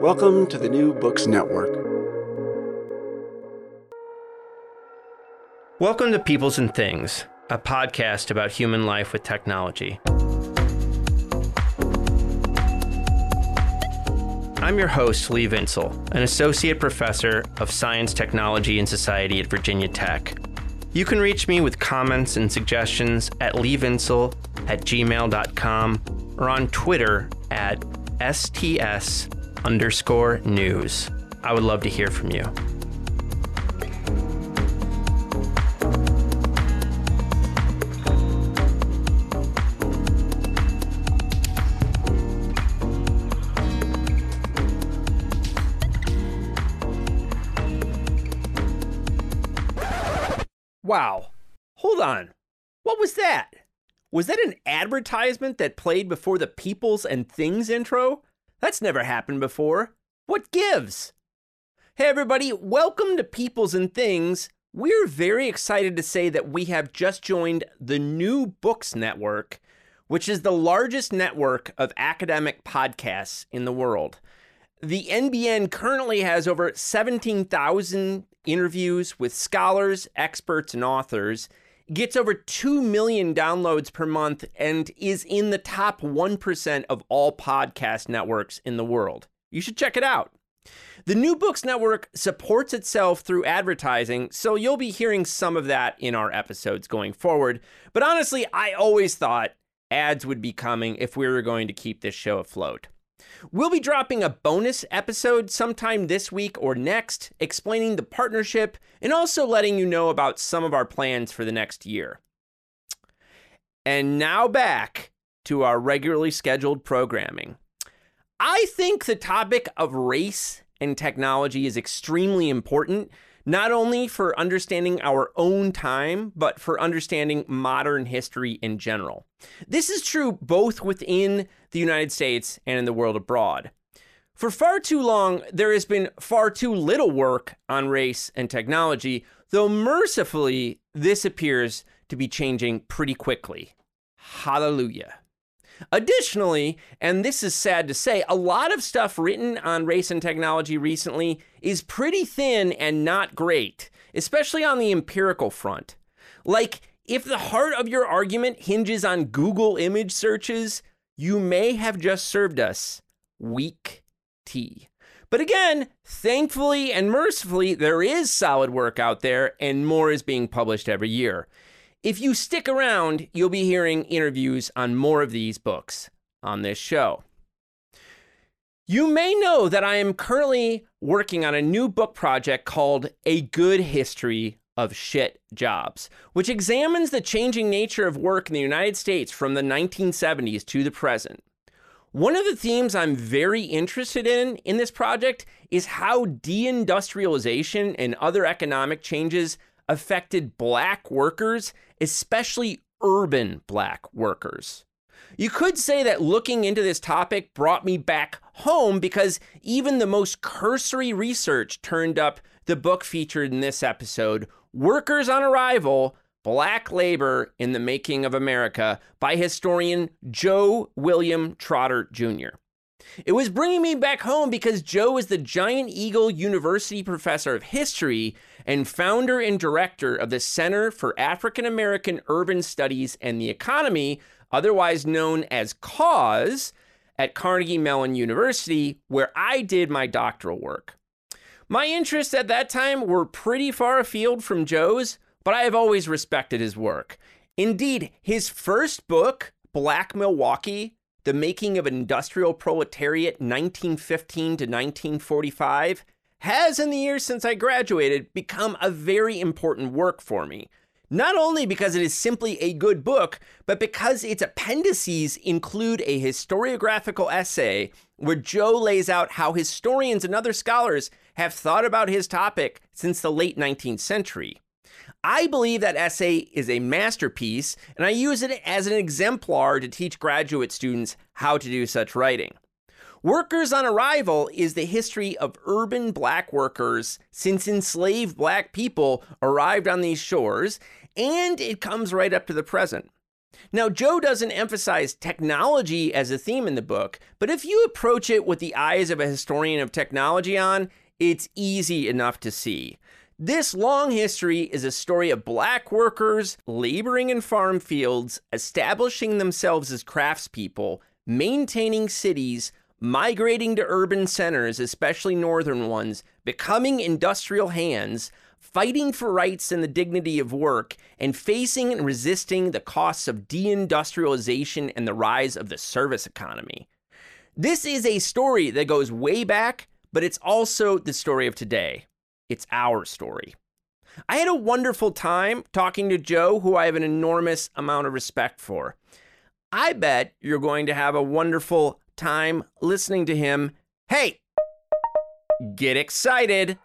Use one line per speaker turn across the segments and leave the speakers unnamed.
Welcome to the New Books Network.
Welcome to Peoples and Things, a podcast about human life with technology. I'm your host, Lee Vinsel, an associate professor of science, technology, and society at Virginia Tech. You can reach me with comments and suggestions at leevinsel at gmail.com or on Twitter at STS underscore news. I would love to hear from you. Wow. Hold on. What was that? Was that an advertisement that played before the Peoples and Things intro? That's never happened before. What gives? Hey, everybody, welcome to Peoples and Things. We're very excited to say that we have just joined the New Books Network, which is the largest network of academic podcasts in the world. The NBN currently has over 17,000 interviews with scholars, experts, and authors gets over 2 million downloads per month and is in the top 1% of all podcast networks in the world. You should check it out. The New Books Network supports itself through advertising, so you'll be hearing some of that in our episodes going forward. But honestly, I always thought ads would be coming if we were going to keep this show afloat. We'll be dropping a bonus episode sometime this week or next, explaining the partnership and also letting you know about some of our plans for the next year. And now back to our regularly scheduled programming. I think the topic of race and technology is extremely important not only for understanding our own time, but for understanding modern history in general. This is true both within the United States and in the world abroad. For far too long, there has been far too little work on race and technology, though mercifully, this appears to be changing pretty quickly. Hallelujah. Additionally, and this is sad to say, a lot of stuff written on race and technology recently is pretty thin and not great, especially on the empirical front. Like, if the heart of your argument hinges on Google image searches, you may have just served us weak tea. But again, thankfully and mercifully, there is solid work out there, and more is being published every year. If you stick around, you'll be hearing interviews on more of these books on this show. You may know that I am currently working on a new book project called A Good History of Shit Jobs, which examines the changing nature of work in the United States from the 1970s to the present. One of the themes I'm very interested in in this project is how deindustrialization and other economic changes affected black workers, especially urban black workers. You could say that looking into this topic brought me back home because even the most cursory research turned up the book featured in this episode, Workers on Arrival Black Labor in the Making of America by historian Joe William Trotter Jr. It was bringing me back home because Joe is the Giant Eagle University professor of history and founder and director of the Center for African American Urban Studies and the Economy, otherwise known as CAUSE, at Carnegie Mellon University, where I did my doctoral work. My interests at that time were pretty far afield from Joe's, but I have always respected his work. Indeed, his first book, Black Milwaukee, The Making of an Industrial Proletariat 1915 to 1945, has in the years since I graduated become a very important work for me. Not only because it is simply a good book, but because its appendices include a historiographical essay where Joe lays out how historians and other scholars have thought about his topic since the late 19th century. I believe that essay is a masterpiece, and I use it as an exemplar to teach graduate students how to do such writing. Workers on Arrival is the history of urban black workers since enslaved black people arrived on these shores, and it comes right up to the present. Now, Joe doesn't emphasize technology as a theme in the book, but if you approach it with the eyes of a historian of technology on, it's easy enough to see. This long history is a story of black workers laboring in farm fields, establishing themselves as craftspeople, maintaining cities, migrating to urban centers, especially northern ones, becoming industrial hands, fighting for rights and the dignity of work, and facing and resisting the costs of deindustrialization and the rise of the service economy. This is a story that goes way back, but it's also the story of today. It's our story. I had a wonderful time talking to Joe, who I have an enormous amount of respect for. I bet you're going to have a wonderful time listening to him. Hey, get excited!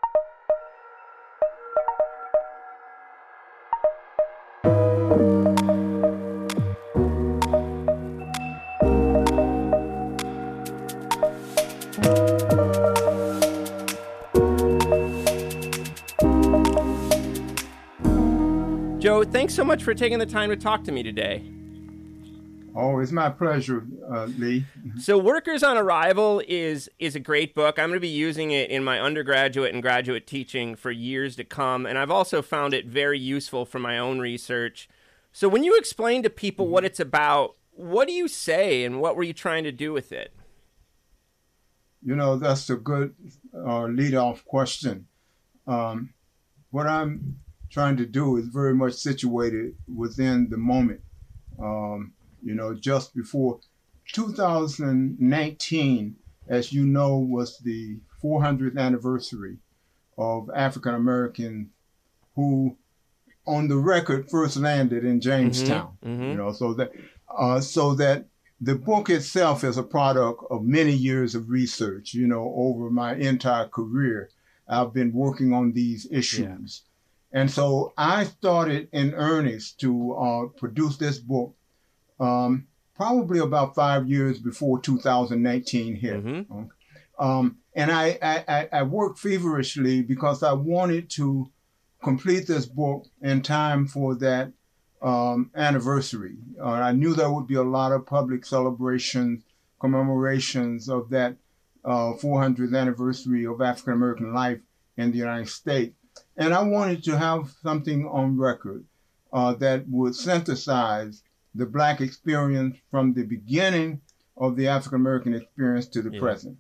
Thanks so much for taking the time to talk to me today.
Oh, it's my pleasure, uh, Lee.
So, Workers on Arrival is is a great book. I'm going to be using it in my undergraduate and graduate teaching for years to come, and I've also found it very useful for my own research. So, when you explain to people what it's about, what do you say, and what were you trying to do with it?
You know, that's a good uh, lead-off question. Um, what I'm trying to do is very much situated within the moment. Um, you know, just before 2019, as you know, was the 400th anniversary of African American who, on the record, first landed in Jamestown. Mm-hmm, mm-hmm. You know, so that uh, so that the book itself is a product of many years of research. You know, over my entire career, I've been working on these issues. Yeah. And so I started in earnest to uh, produce this book um, probably about five years before 2019 hit. Mm-hmm. Um, and I, I, I worked feverishly because I wanted to complete this book in time for that um, anniversary. Uh, I knew there would be a lot of public celebrations, commemorations of that uh, 400th anniversary of African American life in the United States. And I wanted to have something on record uh, that would synthesize the Black experience from the beginning of the African American experience to the yeah. present.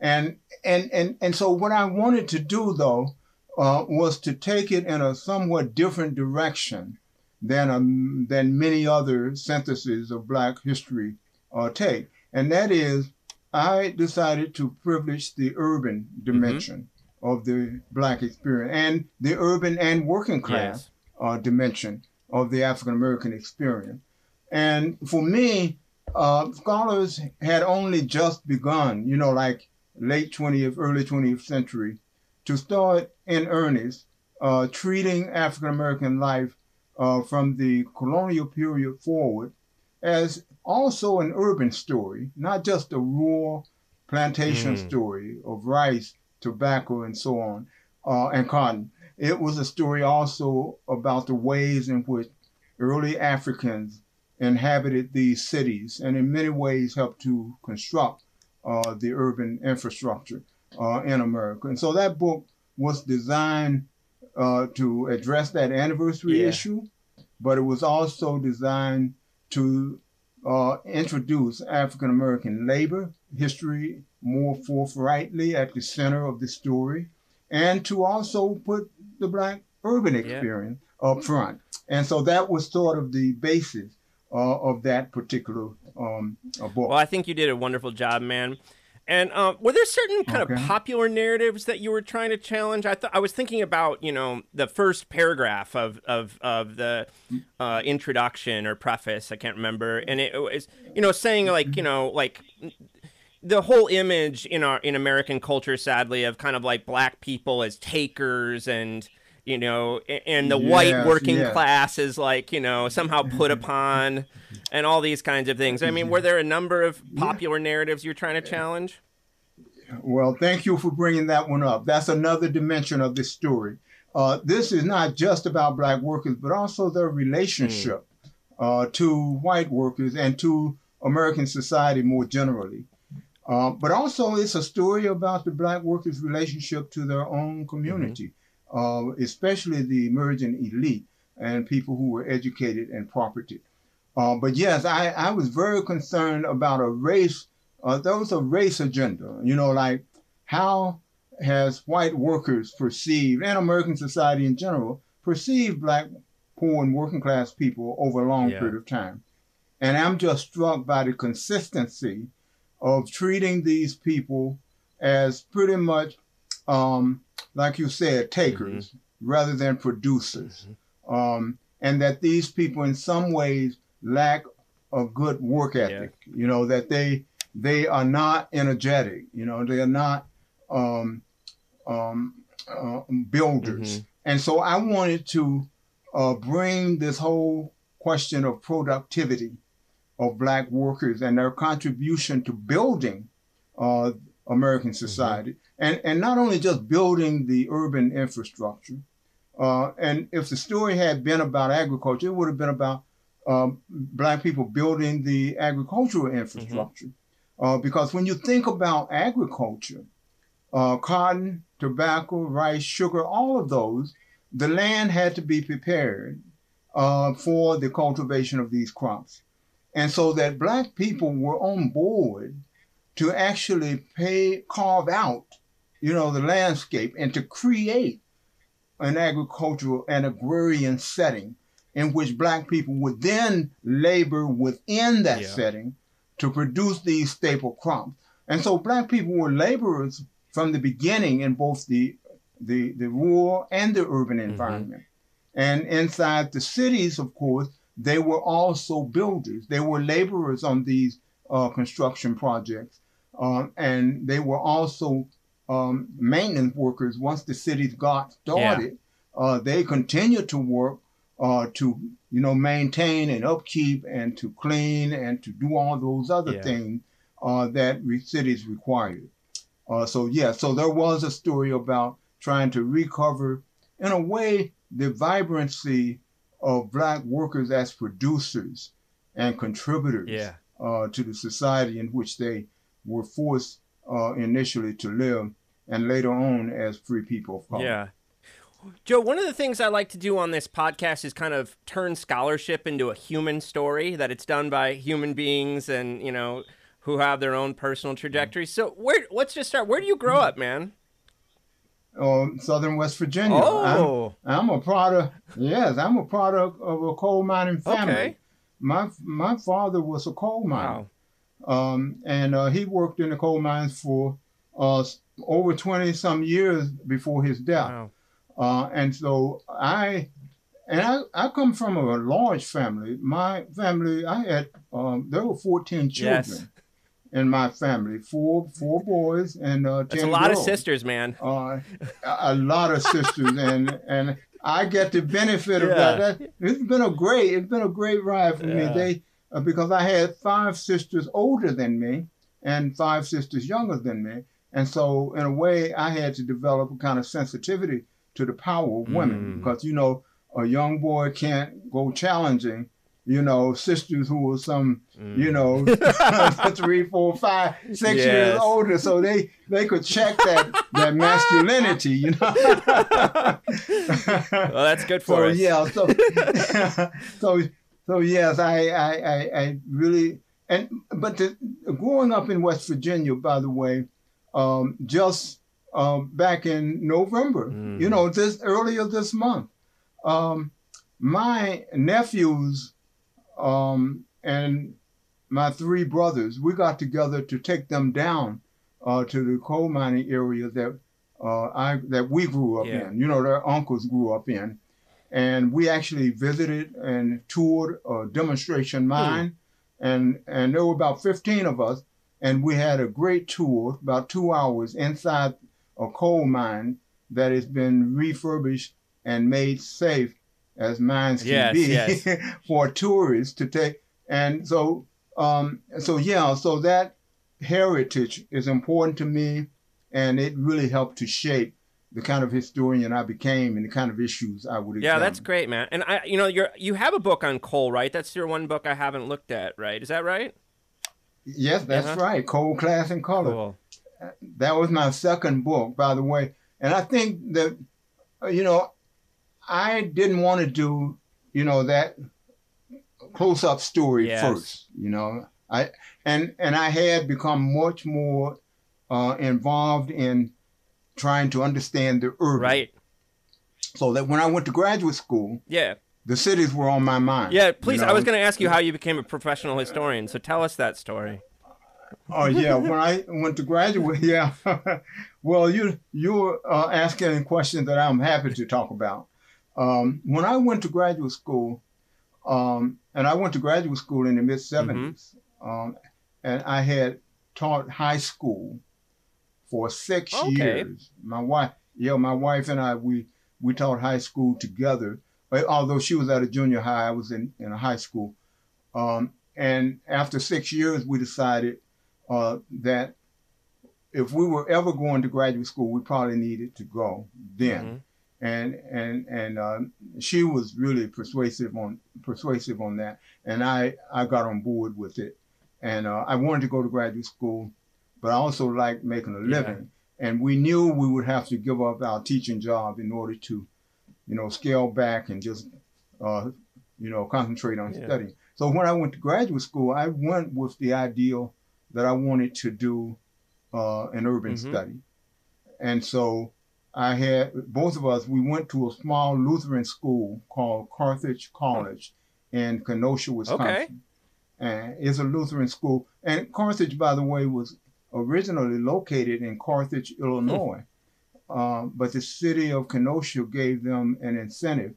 And, and, and, and so, what I wanted to do, though, uh, was to take it in a somewhat different direction than, um, than many other syntheses of Black history uh, take. And that is, I decided to privilege the urban dimension of the black experience and the urban and working class yes. uh, dimension of the African American experience. And for me, uh, scholars had only just begun, you know, like late 20th, early 20th century, to start in earnest uh, treating African American life uh, from the colonial period forward as also an urban story, not just a rural plantation
Mm.
story of rice, tobacco, and so on, uh, and cotton. It was a story also about the ways in which early Africans inhabited these cities and in many ways helped to construct uh, the urban infrastructure uh, in America. And so that book was designed uh, to address that anniversary
Yeah.
issue, but it was also designed to uh, introduce African American labor history more forthrightly at the center of the story, and to also put the black urban experience up front. And so that was sort of the basis uh, of that particular um, book.
Well, I think you did a wonderful job, man. And uh, were there certain kind
Okay.
of popular narratives that you were trying to challenge? I thought I was thinking about you know the first paragraph of of of the uh, introduction or preface. I can't remember, and it was you know saying like you know like the whole image in our in American culture, sadly, of kind of like black people as takers and you know, and the white working
yes.
class is like you know somehow put upon, and all these kinds of things. I mean, were there a number of popular narratives you're trying to challenge?
Well, thank you for bringing that one up. That's another dimension of this story. Uh, this is not just about black workers, but also their relationship uh, to white workers and to American society more generally. Uh, but also, it's a story about the black workers' relationship to their own community, uh, especially the emerging elite and people who were educated and property. Uh, but yes, I, I was very concerned about a race. Uh, there was a race agenda, you know, like how has white workers perceived, and American society in general, perceived black, poor, and working class people over a long
Yeah.
period of time. And I'm just struck by the consistency of treating these people as pretty much, um, like you said, takers rather than producers. Um, and that these people, in some ways, lack a good work ethic. You know that they they are not energetic. You know they are not um, um, uh, builders. And so I wanted to uh, bring this whole question of productivity of black workers and their contribution to building uh, American society, and and not only just building the urban infrastructure. Uh, and if the story had been about agriculture, it would have been about um, black people building the agricultural infrastructure. Uh, because when you think about agriculture, uh, cotton, tobacco, rice, sugar, all of those, the land had to be prepared uh, for the cultivation of these crops. And so that black people were on board to actually pay, carve out, you know, the landscape and to create an agricultural and agrarian setting in which black people would then labor within that
Yeah.
setting to produce these staple crops. And so black people were laborers from the beginning in both the the, the rural and the urban environment. And inside the cities, of course, they were also builders. They were laborers on these uh, construction projects. Um, and they were also um, maintenance workers once the cities got started. Uh, they continued to work uh, to, you know, maintain and upkeep and to clean and to do all those other
Yeah.
things uh, that re- cities required. Uh, so yeah, so there was a story about trying to recover, in a way, the vibrancy of black workers as producers and contributors
Yeah.
uh, to the society in which they were forced uh, initially to live, and later on as free people of color.
Yeah. Joe, one of the things I like to do on this podcast is kind of turn scholarship into a human story that it's done by human beings and, you know, who have their own personal trajectories. So, where let's just start. Where do you grow up, man?
Um, Southern West Virginia.
Oh.
I'm, I'm a product. Yes, I'm a product of a coal mining family.
Okay.
My my father was a coal miner.
Wow.
Um, and uh, he worked in the coal mines for uh, over 20 some years before his death.
Wow.
Uh, and so I, and I, I come from a large family. My family, I had, um, there were 14 children
Yes.
in my family, four four boys and uh, 10
That's a lot of sisters, man.
Uh, a lot of sisters, and and I get the benefit of that. that. It's been a great, it's been a great ride for
Yeah.
me. They because I had five sisters older than me and five sisters younger than me. And so, in a way, I had to develop a kind of sensitivity to the power of women
Mm.
because, you know, a young boy can't go challenging, you know, sisters who were some, you know, three, four, five, six
Mm. Yes.
years older, so they they could check that that masculinity, you know.
Well, that's good for
so
us.
yeah, so so so yes, I I I, I really and but the, growing up in West Virginia, by the way, um, just um, back in November,
Mm.
you know, this earlier this month, um, my nephews um, and my three brothers, we got together to take them down uh, to the coal mining area that uh, I that we grew up
Yeah.
in. You know, their uncles grew up in, and we actually visited and toured a demonstration mine, and and there were about fifteen of us, and we had a great tour, about two hours inside a coal mine that has been refurbished and made safe as mines can
Yes,
be
yes.
for tourists to take. And so, um, so yeah, so that heritage is important to me, and it really helped to shape the kind of historian I became and the kind of issues I would.
Have.
Yeah,
that's great, man. And I, you know, you're you have a book on coal, right? That's your one book I haven't looked at, right? Is that right?
Yes, that's
Uh-huh.
right. Coal, Class and Color.
Cool.
That was my second book, by the way. And I think that, uh, you know, I didn't want to do, you know, that close-up story
Yes.
first. You know, I and and I had become much more uh, involved in trying to understand the urban.
Right.
So that when I went to graduate school,
Yeah.
the cities were on my mind.
Yeah. Please,
you
I was going to ask you how you became a professional historian. So tell us that story.
Oh yeah, when I went to graduate, yeah. well, you you're uh, asking questions that I'm happy to talk about. Um, when I went to graduate school, um, and I went to graduate school in the mid 70s, um, and I had taught high school for six
Okay.
years. My wife, yeah, my wife and I, we we taught high school together. Although she was at a junior high, I was in, in a high school. Um, and after six years, we decided uh, that if we were ever going to graduate school, we probably needed to go then.
Mhm.
And and and uh, she was really persuasive on persuasive on that, and I I got on board with it. And uh, I wanted to go to graduate school, but I also liked making a
Yeah.
living. And we knew we would have to give up our teaching job in order to, you know, scale back and just, uh, you know, concentrate on
Yeah.
studying. So when I went to graduate school, I went with the ideal that I wanted to do uh, an urban
Mhm.
study. And so I had both of us, we went to a small Lutheran school called Carthage College in Kenosha, Wisconsin.
Okay.
And it's a Lutheran school. And Carthage, by the way, was originally located in Carthage, Illinois. Um, but the city of Kenosha gave them an incentive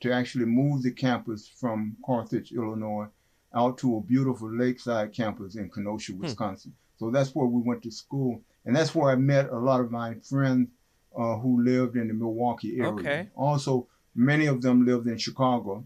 to actually move the campus from Carthage, Illinois, out to a beautiful lakeside campus in Kenosha, Wisconsin. So that's where we went to school, and that's where I met a lot of my friends uh, who lived in the Milwaukee area.
Okay.
Also, many of them lived in Chicago,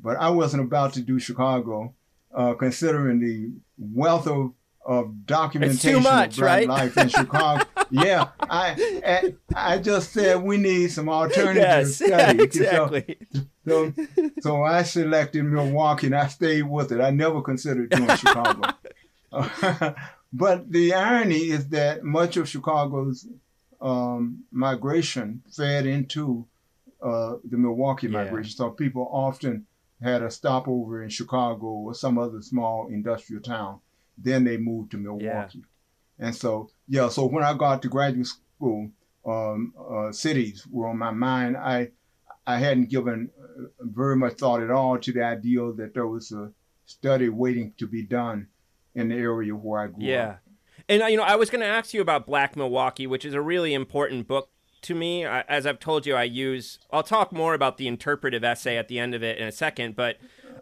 but I wasn't about to do Chicago, uh, considering the wealth of of documentation
much,
of black
right?
life in Chicago. yeah, I, I I just said we need some alternative
Yes.
studies. So-
exactly.
so, so I selected Milwaukee and I stayed with it. I never considered doing Chicago. but the irony is that much of Chicago's um, migration fed into uh, the Milwaukee
Yeah.
migration. So people often had a stopover in Chicago or some other small industrial town. Then they moved to Milwaukee. And so, yeah, so when I got to graduate school, um, uh, cities were on my mind. I I hadn't given uh, very much thought at all to the idea that there was a study waiting to be done in the area where I grew up.
Yeah.
up.
And uh, you know, I was going to ask you about Black Milwaukee, which is a really important book to me. I, as I've told you, I use. I'll talk more about the interpretive essay at the end of it in a second, but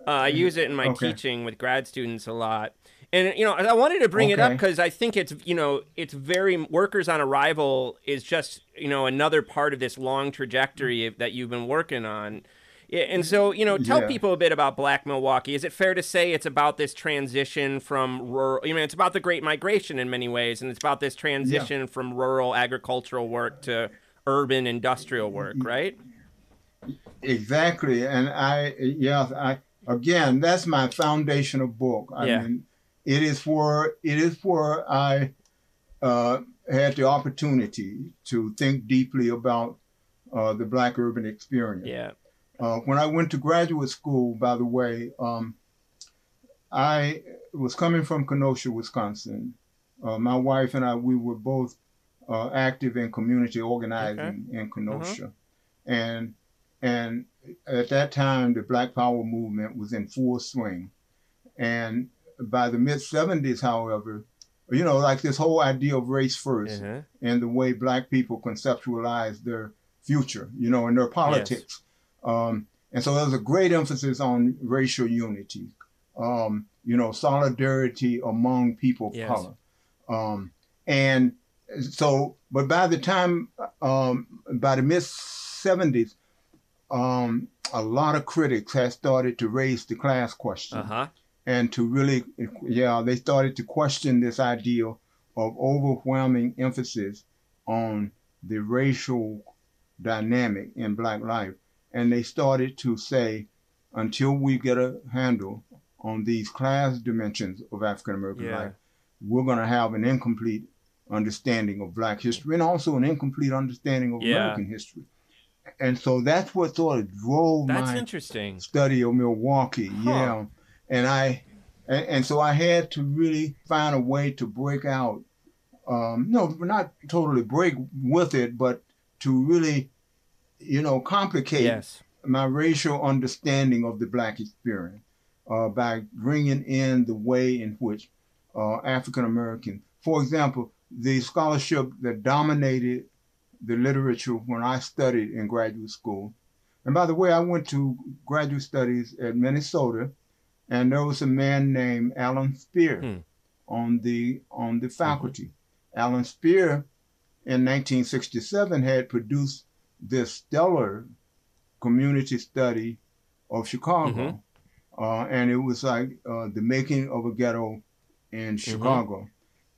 uh, I use it in my
Okay.
teaching with grad students a lot. And you know, I wanted to bring it up because I think it's you know it's very workers on arrival is just you know another part of this long trajectory that you've been working on. And so you know, tell
Yeah.
people a bit about Black Milwaukee. Is it fair to say it's about this transition from rural? I mean, it's about the Great Migration in many ways, and it's about this transition from rural agricultural work to urban industrial work, right?
Exactly, and I yes, I again that's my foundational book. I
Yeah.
mean, it is for it is for I uh, had the opportunity to think deeply about uh, the Black urban experience.
Yeah.
Uh, when I went to graduate school, by the way, um, I was coming from Kenosha, Wisconsin. Uh, my wife and I, we were both uh, active in community organizing in Kenosha, and and at that time, the Black Power movement was in full swing, and by the mid '70s, however, you know, like this whole idea of race 1st
Mhm.
and the way Black people conceptualize their future, you know, and their politics. Um, and so there's a great emphasis on racial unity, um, you know, solidarity among people of
Yes.
color. Um, and so, but by the time, um, by the mid 70s, um, a lot of critics had started to raise the class question
Uh huh.
And to really, yeah, they started to question this idea of overwhelming emphasis on the racial dynamic in Black life. And they started to say, until we get a handle on these class dimensions of African American
Yeah.
life, we're going to have an incomplete understanding of Black history and also an incomplete understanding of
Yeah.
American history. And so that's what sort of drove
That's
my
interesting.
study of Milwaukee.
Huh.
Yeah, and I, and, and so I had to really find a way to break out. Um, no, not totally break with it, but to really, you know, complicate
Yes.
my racial understanding of the black experience uh, by bringing in the way in which uh, African American, for example, the scholarship that dominated the literature when I studied in graduate school. And by the way, I went to graduate studies at Minnesota, and there was a man named Allan Spear
Hmm.
on the on the faculty. Allan Spear, in 1967, had produced this stellar community study of Chicago. Uh, and it was like uh, the making of a ghetto in Chicago.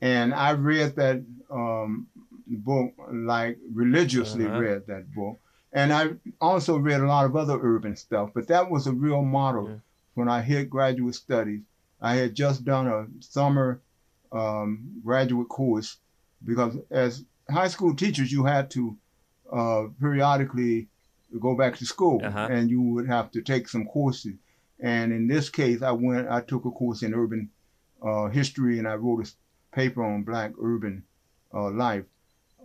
And I read that um, book, like religiously
Uh-huh.
read that book. And I also read a lot of other urban stuff, but that was a real model
Yeah.
When I hit graduate studies. I had just done a summer um, graduate course because as high school teachers, you had to uh, periodically go back to school
Uh-huh.
and you would have to take some courses. And in this case, I went, I took a course in urban uh, history and I wrote a paper on black urban uh, life.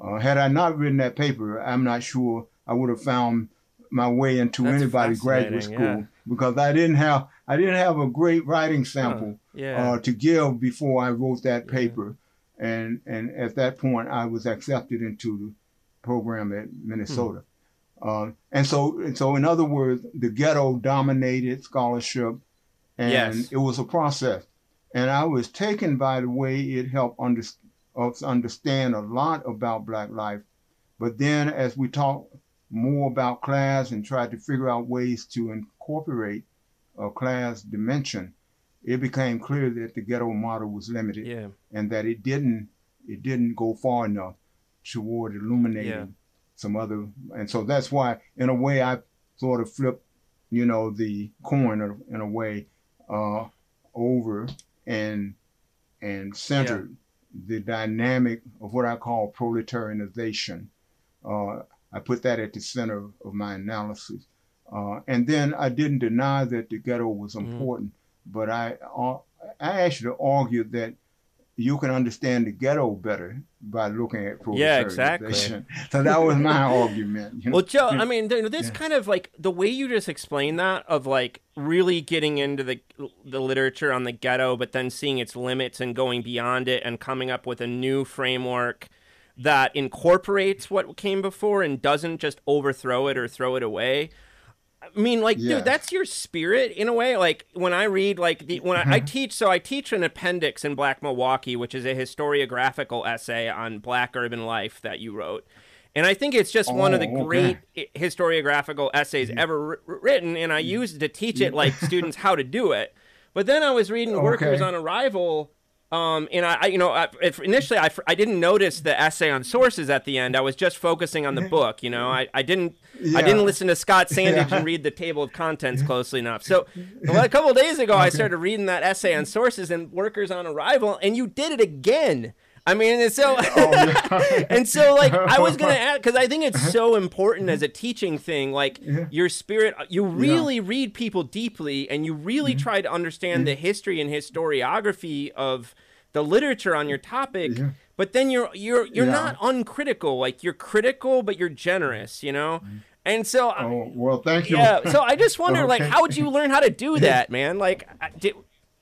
Uh, had I not written that paper, I'm not sure I would have found my way into
That's
anybody's graduate school
fascinating,
because I didn't have I didn't have a great writing sample
Yeah.
uh, to give before I wrote that paper, and and at that point I was accepted into the program at Minnesota,
Hmm.
uh, and so and so in other words, the ghetto dominated scholarship, and
Yes.
it was a process, and I was taken by the way it helped under, us understand a lot about Black life, but then as we talked more about class and tried to figure out ways to incorporate a class dimension, it became clear that the ghetto model was limited
yeah.
and that it didn't it didn't go far enough toward illuminating
Yeah.
some other and so that's why in a way I sort of flipped you know the coin in a- in a way uh, over and and centered the dynamic of what I call proletarianization. Uh, I put that at the center of my analysis. Uh, and then I didn't deny that the ghetto was
Mm-hmm.
important, but I uh, I actually argued that you can understand the ghetto better by looking at.
Yeah, exactly.
so that was my argument. You know?
Well, Joe, I mean, th- this kind of like the way you just explained that of like really getting into the the literature on the ghetto, but then seeing its limits and going beyond it and coming up with a new framework that incorporates what came before and doesn't just overthrow it or throw it away. I mean, like,
Yeah.
dude, that's your spirit in a way. Like, when I read, like, the when I, I mm-hmm. teach, so I teach an appendix in Black Milwaukee, which is a historiographical essay on Black urban life that you wrote. And I think it's just one of the
Oh,
great
okay.
historiographical essays mm-hmm. ever wr- written, and I mm-hmm. used to teach it like students how to do it. But then I was reading Workers on Arrival, um, and I, I, you know, I, initially I, I didn't notice the essay on sources at the end. I was just focusing on the book. You know, I, I didn't I didn't listen to Scott Sandage
Yeah.
and read the table of contents closely enough. So well, a couple of days ago, I started reading that essay on sources and Workers on Arrival, and you did it again. I mean, and so oh, and so like I was gonna add because I think it's so important as a teaching thing. Like your spirit, uh, you really read people deeply, and you really
Mm-hmm.
try to understand the mm-hmm. history and historiography of the literature on your topic.
Yeah.
But then you're you're you're
Yeah.
not uncritical. Like you're critical, but you're generous. You know. Mm-hmm. And so, I-
Oh well, thank you.
yeah. So I just wonder, like, how would you learn how to do that, man? Like, I- did,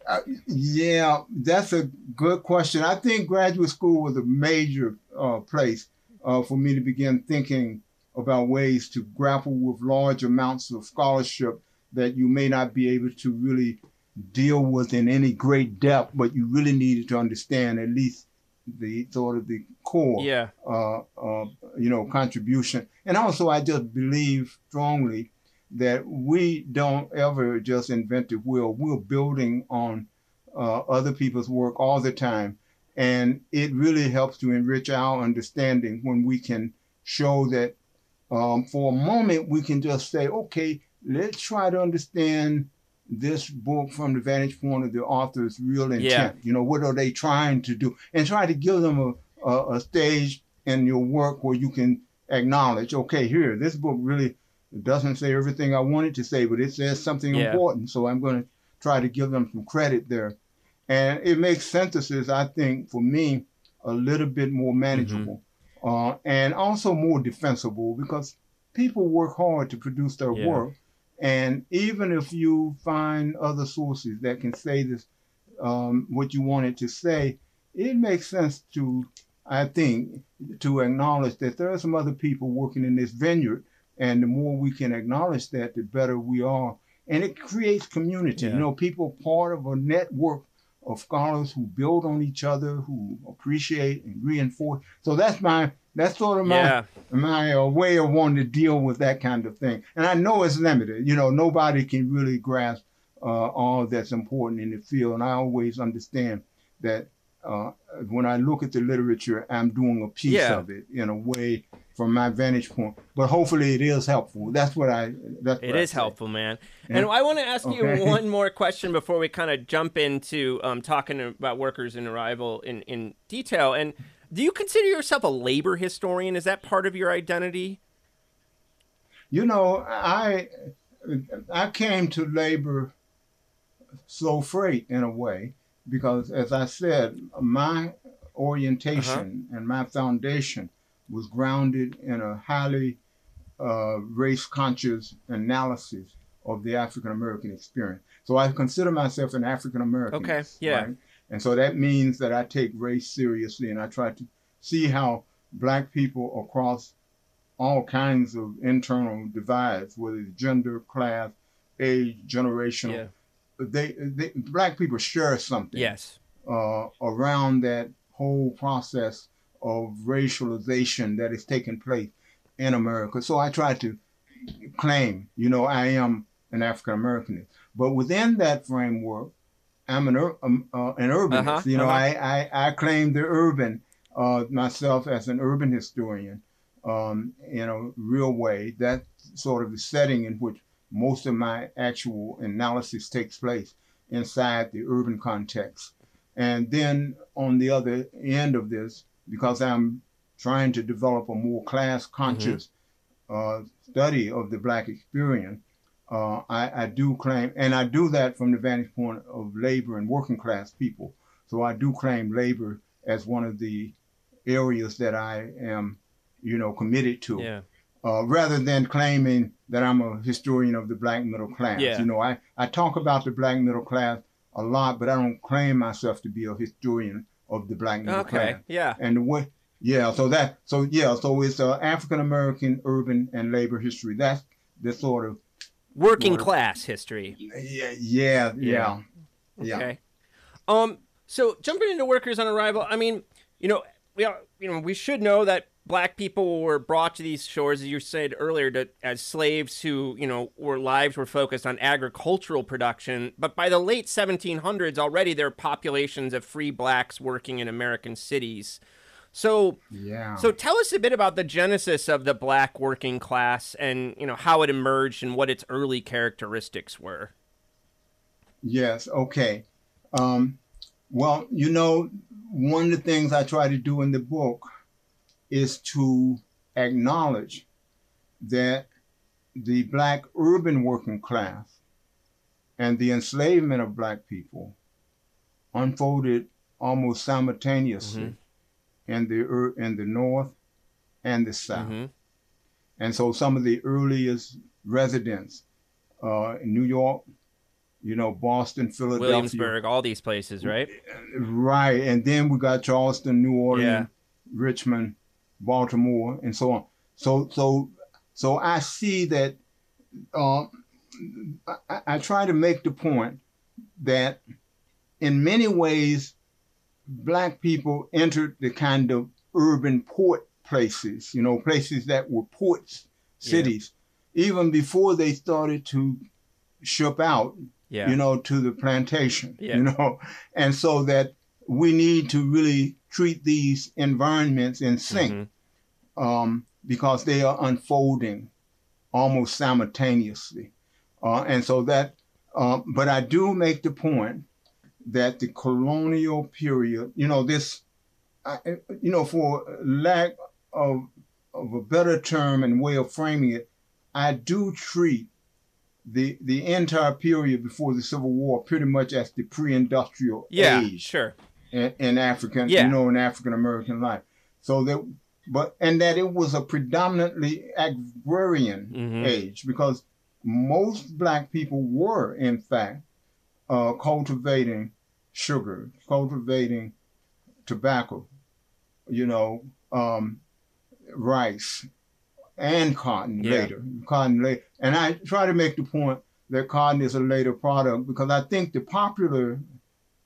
Uh, yeah, that's a good question. I think graduate school was a major uh, place uh, for me to begin thinking about ways to grapple with large amounts of scholarship that you may not be able to really deal with in any great depth, but you really needed to understand at least the sort of the core
yeah,
uh, uh, you know, contribution. And also, I just believe strongly that we don't ever just invent the wheel. We're building on uh, other people's work all the time. And it really helps to enrich our understanding when we can show that um, for a moment we can just say, okay, let's try to understand this book from the vantage point of the author's real intent.
Yeah.
You know, what are they trying to do? And try to give them a, a, a stage in your work where you can acknowledge, okay, here, this book really doesn't say everything I wanted to say, but it says something
Yeah.
important. So I'm going to try to give them some credit there. And it makes synthesis, I think, for me, a little bit more manageable uh, and also more defensible because people work hard to produce their
Yeah.
work. And even if you find other sources that can say this, um, what you wanted to say, it makes sense to, I think, to acknowledge that there are some other people working in this vineyard. And the more we can acknowledge that, the better we are. And it creates community.
Yeah.
You know, people part of a network of scholars who build on each other, who appreciate and reinforce. So that's my that's sort of my
Yeah.
my uh, way of wanting to deal with that kind of thing. And I know it's limited. You know, nobody can really grasp uh, all that's important in the field. And I always understand that uh, when I look at the literature, I'm doing a piece
Yeah.
of it in a way from my vantage point. But hopefully, it is helpful. That's what I. That's
it
I
is
say.
helpful, man.
Yeah.
And I want to ask you one more question before we kind of jump into um, talking about workers in arrival in, in detail. And do you consider yourself a labor historian? Is that part of your identity?
You know, I I came to labor slow freight in a way because, as I said, my orientation and my foundation was grounded in a highly uh, race conscious analysis of the African American experience. So I consider myself an African American.
Okay, yeah.
And so that means that I take race seriously and I try to see how black people across all kinds of internal divides, whether it's gender, class, age, generational, they, they black people share something
Yes.
uh, around that whole process of racialization that is taking place in America. So I try to claim, you know, I am an African Americanist, but within that framework, I'm an ur- um, uh, an urbanist.
Uh-huh,
you know,
uh-huh.
I, I I claim the urban uh, myself as an urban historian um, in a real way. That's sort of the setting in which most of my actual analysis takes place inside the urban context. And then on the other end of this, because I'm trying to develop a more class conscious uh, study of the Black experience, uh, I, I do claim, and I do that from the vantage point of labor and working class people. So I do claim labor as one of the areas that I am, you know, committed to
Yeah.
uh, rather than claiming that I'm a historian of the black middle class.
Yeah.
You know, I, I talk about the black middle class a lot, but I don't claim myself to be a historian of the black middle
Okay.
class.
Yeah.
And the way, yeah, so that, so yeah, so it's uh, African American urban and labor history. That's the sort of,
Working
Lord.
class history.
yeah, yeah, yeah, yeah.
Okay. Um. So jumping into workers on arrival, I mean, you know, we are, you know, we should know that black people were brought to these shores, as you said earlier, to, as slaves who, you know, were lives were focused on agricultural production. But by the late 1700s, already there are populations of free blacks working in American cities. So,
Yeah.
so tell us a bit about the genesis of the black working class and you know how it emerged and what its early characteristics were.
Yes, okay. Um, well, you know, one of the things I try to do in the book is to acknowledge that the black urban working class and the enslavement of black people unfolded almost simultaneously in the in the north and the south.
Mhm.
And so some of the earliest residents uh, in New York, you know, Boston, Philadelphia,
Williamsburg, all these places, right?
right, and then we got Charleston, New Orleans,
Yeah.
Richmond, Baltimore, and so on. So, so, so I see that. Uh, I, I try to make the point that, in many ways, black people entered the kind of urban port places, you know, places that were ports,
Yeah.
cities, even before they started to ship out
Yeah.
you know, to the plantation,
Yeah.
you know, and so that we need to really treat these environments in sync
Mhm.
um, because they are unfolding almost simultaneously. Uh, and so that, um, but I do make the point that the colonial period, you know, this, I, you know, for lack of, of a better term and way of framing it, I do treat the the entire period before the Civil War pretty much as the pre-industrial
Yeah,
age Yeah,
sure.
In, in African,
Yeah.
you know, in African American life. So that, but and that it was a predominantly agrarian
Mhm.
age because most black people were in fact uh, cultivating sugar, cultivating tobacco, you know, um, rice, and cotton
Yeah.
later. Cotton later, and I try to make the point that cotton is a later product because I think the popular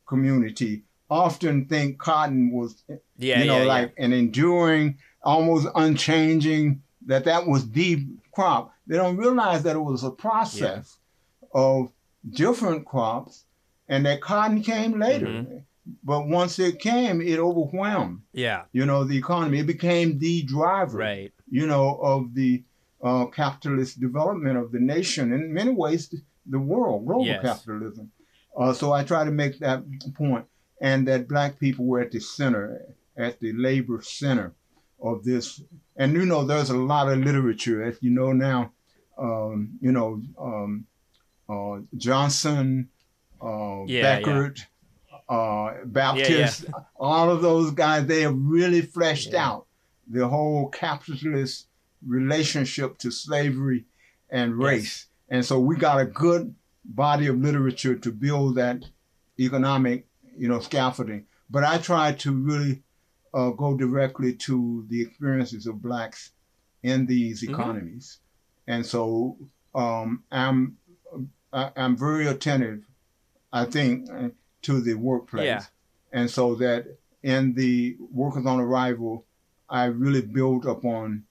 community often think cotton was,
Yeah,
you know,
yeah,
like an enduring, almost unchanging. That that was the crop. They don't realize that it was a process of different crops, and that cotton came later.
Mm-hmm.
But once it came, it overwhelmed,
yeah.
you know, the economy. It became the driver
Right.
you know, of the uh, capitalist development of the nation, in many ways, the, the world, global
Yes.
capitalism. Uh, so I try to make that point, and that black people were at the center, at the labor center of this. And you know, there's a lot of literature, as you know now. Um, you know, um, uh, Johnson, uh,
Yeah, yeah.
Uh, Baptist, all of those guys, they have really fleshed
Yeah.
out the whole capitalist relationship to slavery and race. And so we got a good body of literature to build that economic, you know, scaffolding. But I try to really uh, go directly to the experiences of blacks in these
Mhm.
economies. And so um, I'm I, I'm very attentive, I think, uh, to the workplace.
Yeah.
And so that in the workers on arrival, I really build upon,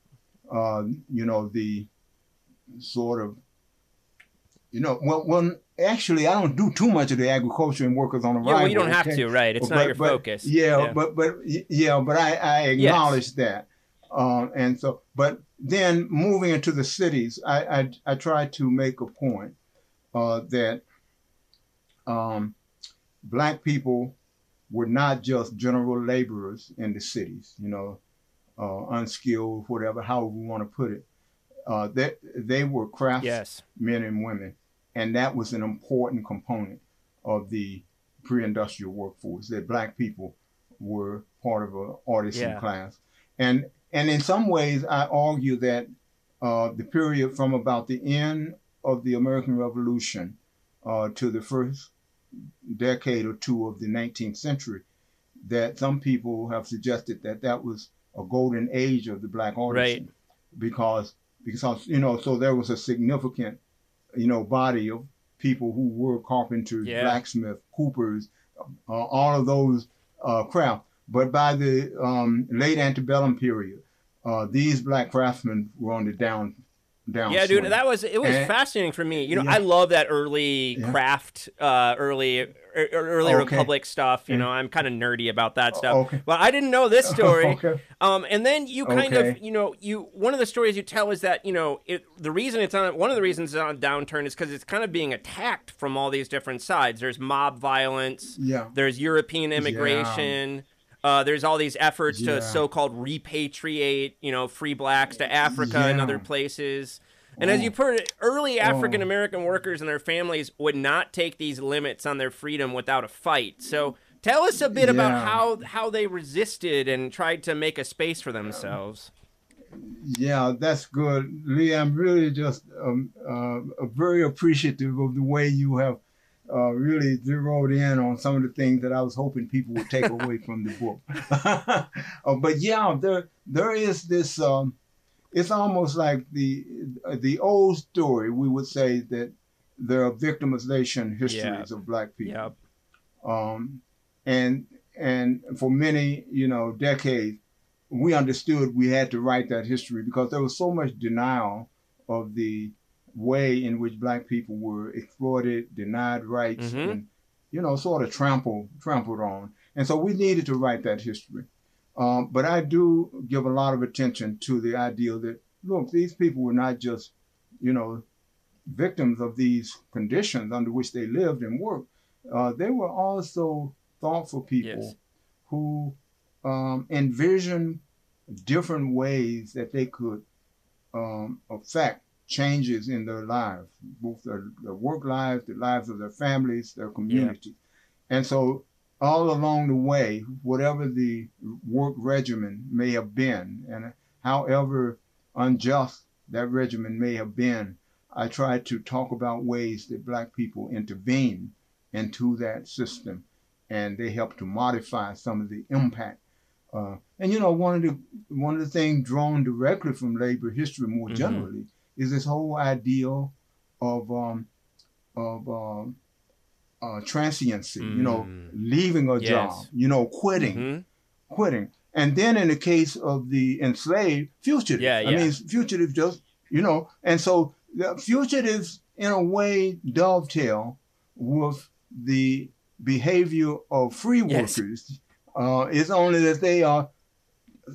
uh, you know, the sort of, you know, well, well, actually, I don't do too much of the agriculture and workers on arrival.
Yeah, well, you don't have
okay?
to, right? It's
But-
not your
but-
focus.
Yeah, but but yeah, but I, I acknowledge that, um, and so but then moving into the cities, I I, I try to make a point uh, that um, black people were not just general laborers in the cities, you know, uh, unskilled, whatever, however we want to put it. Uh, they they were crafts
yes.
men and women, and that was an important component of the pre-industrial workforce. That black people were part of an artisan
Yeah.
class, and and in some ways, I argue that uh, the period from about the end of the American Revolution uh, to the first decade or two of the 19th century, that some people have suggested that that was a golden age of the black artisan,
Right.
because because you know so there was a significant you know body of people who were carpenters,
Yeah.
blacksmith, coopers, uh, all of those uh, craft. But by the um, late antebellum period, uh, these black craftsmen were on the down down.
Yeah, dude, that was it was and, fascinating for me. You know, yeah. I love that early yeah. craft, uh, early er, er, early okay. Republic stuff. You know, I'm kind of nerdy about that stuff. Okay. But I didn't know this story. okay. Um, and then you kind okay. of, you know, you one of the stories you tell is that you know it, the reason it's on one of the reasons it's on downturn is because it's kind of being attacked from all these different sides. There's mob violence.
Yeah.
There's European immigration. Uh, there's all these efforts yeah. to so-called repatriate, you know, free blacks to Africa yeah. and other places. And as you put it, early African American workers and their families would not take these limits on their freedom without a fight. So tell us a bit yeah. about how how they resisted and tried to make a space for themselves.
Yeah, that's good, Lee. I'm really just um, uh, very appreciative of the way you have uh, really zeroed in on some of the things that I was hoping people would take away from the book. uh, but yeah, there there is this. Um, it's almost like the the old story. We would say that there are victimization histories of black people.
Yep.
Um, and and for many you know decades, we understood we had to write that history because there was so much denial of the way in which black people were exploited, denied rights, mm-hmm. and you know, sort of trampled trampled on. And so we needed to write that history. Um, but I do give a lot of attention to the idea that look, these people were not just, you know, victims of these conditions under which they lived and worked. Uh, they were also thoughtful people yes. who um, envisioned different ways that they could um, affect changes in their lives, both their, their work lives, the lives of their families, their community. Yeah. And so all along the way, whatever the work regimen may have been, and however unjust that regimen may have been, I tried to talk about ways that black people intervene into that system and they help to modify some of the impact. Uh, and you know, one of the one of the things drawn directly from labor history more mm-hmm. generally is this whole ideal of um, of um, uh, transiency, mm. you know, mm. leaving a yes. job, you know, quitting, mm-hmm. quitting. And then in the case of the enslaved, fugitive. Yeah, yeah. I mean, fugitive just, you know, and so the fugitives in a way dovetail with the behavior of free yes. workers. Uh, it's only that they are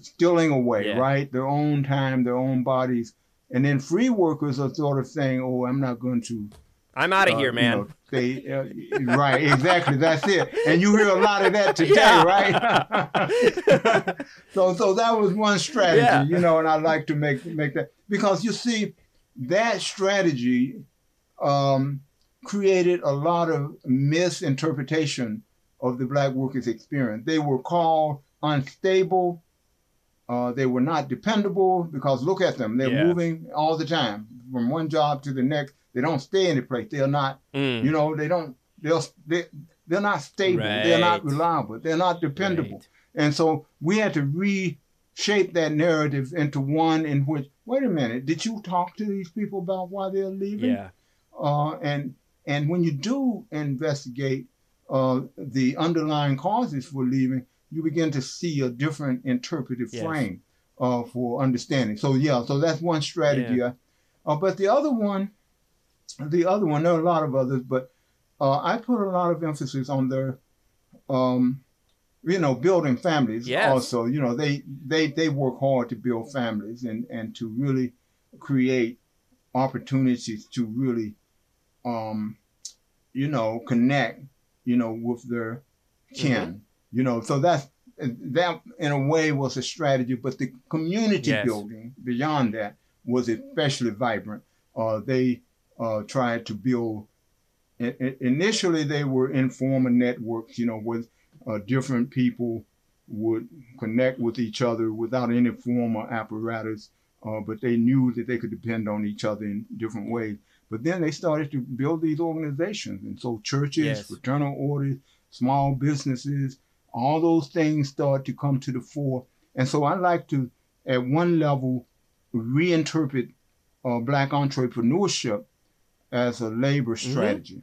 stealing away, yeah. right? Their own time, their own bodies and then free workers are sort of saying, "Oh, I'm not going to."
I'm out of uh, here, man. You know,
they, uh, right, exactly. That's it. And you hear a lot of that today, yeah. right? so, so that was one strategy, yeah. you know, and I like to make make that because you see, that strategy um, created a lot of misinterpretation of the black workers' experience. They were called unstable uh, they were not dependable because look at them. They're yeah. moving all the time from one job to the next. They don't stay in a place. They're not, mm. you know, they don't, they're, they, they're not stable. Right. They're not reliable. They're not dependable. Right. And so we had to reshape that narrative into one in which, wait a minute, did you talk to these people about why they're leaving?
Yeah.
Uh, and, and when you do investigate uh, the underlying causes for leaving, you begin to see a different interpretive yes. frame uh, for understanding. So yeah, so that's one strategy. Yeah. Uh, but the other one, the other one, there are a lot of others, but uh, I put a lot of emphasis on their, um, you know, building families. Yes. Also, you know, they they they work hard to build families and and to really create opportunities to really, um, you know, connect, you know, with their kin. Mm-hmm you know, so that's that in a way was a strategy, but the community yes. building beyond that was especially vibrant. Uh, they uh, tried to build. initially, they were informal networks, you know, with uh, different people would connect with each other without any formal apparatus, uh, but they knew that they could depend on each other in different ways. But then they started to build these organizations, and so churches, yes. fraternal orders, small businesses, all those things start to come to the fore. And so I like to, at one level, reinterpret uh, black entrepreneurship as a labor mm-hmm. strategy,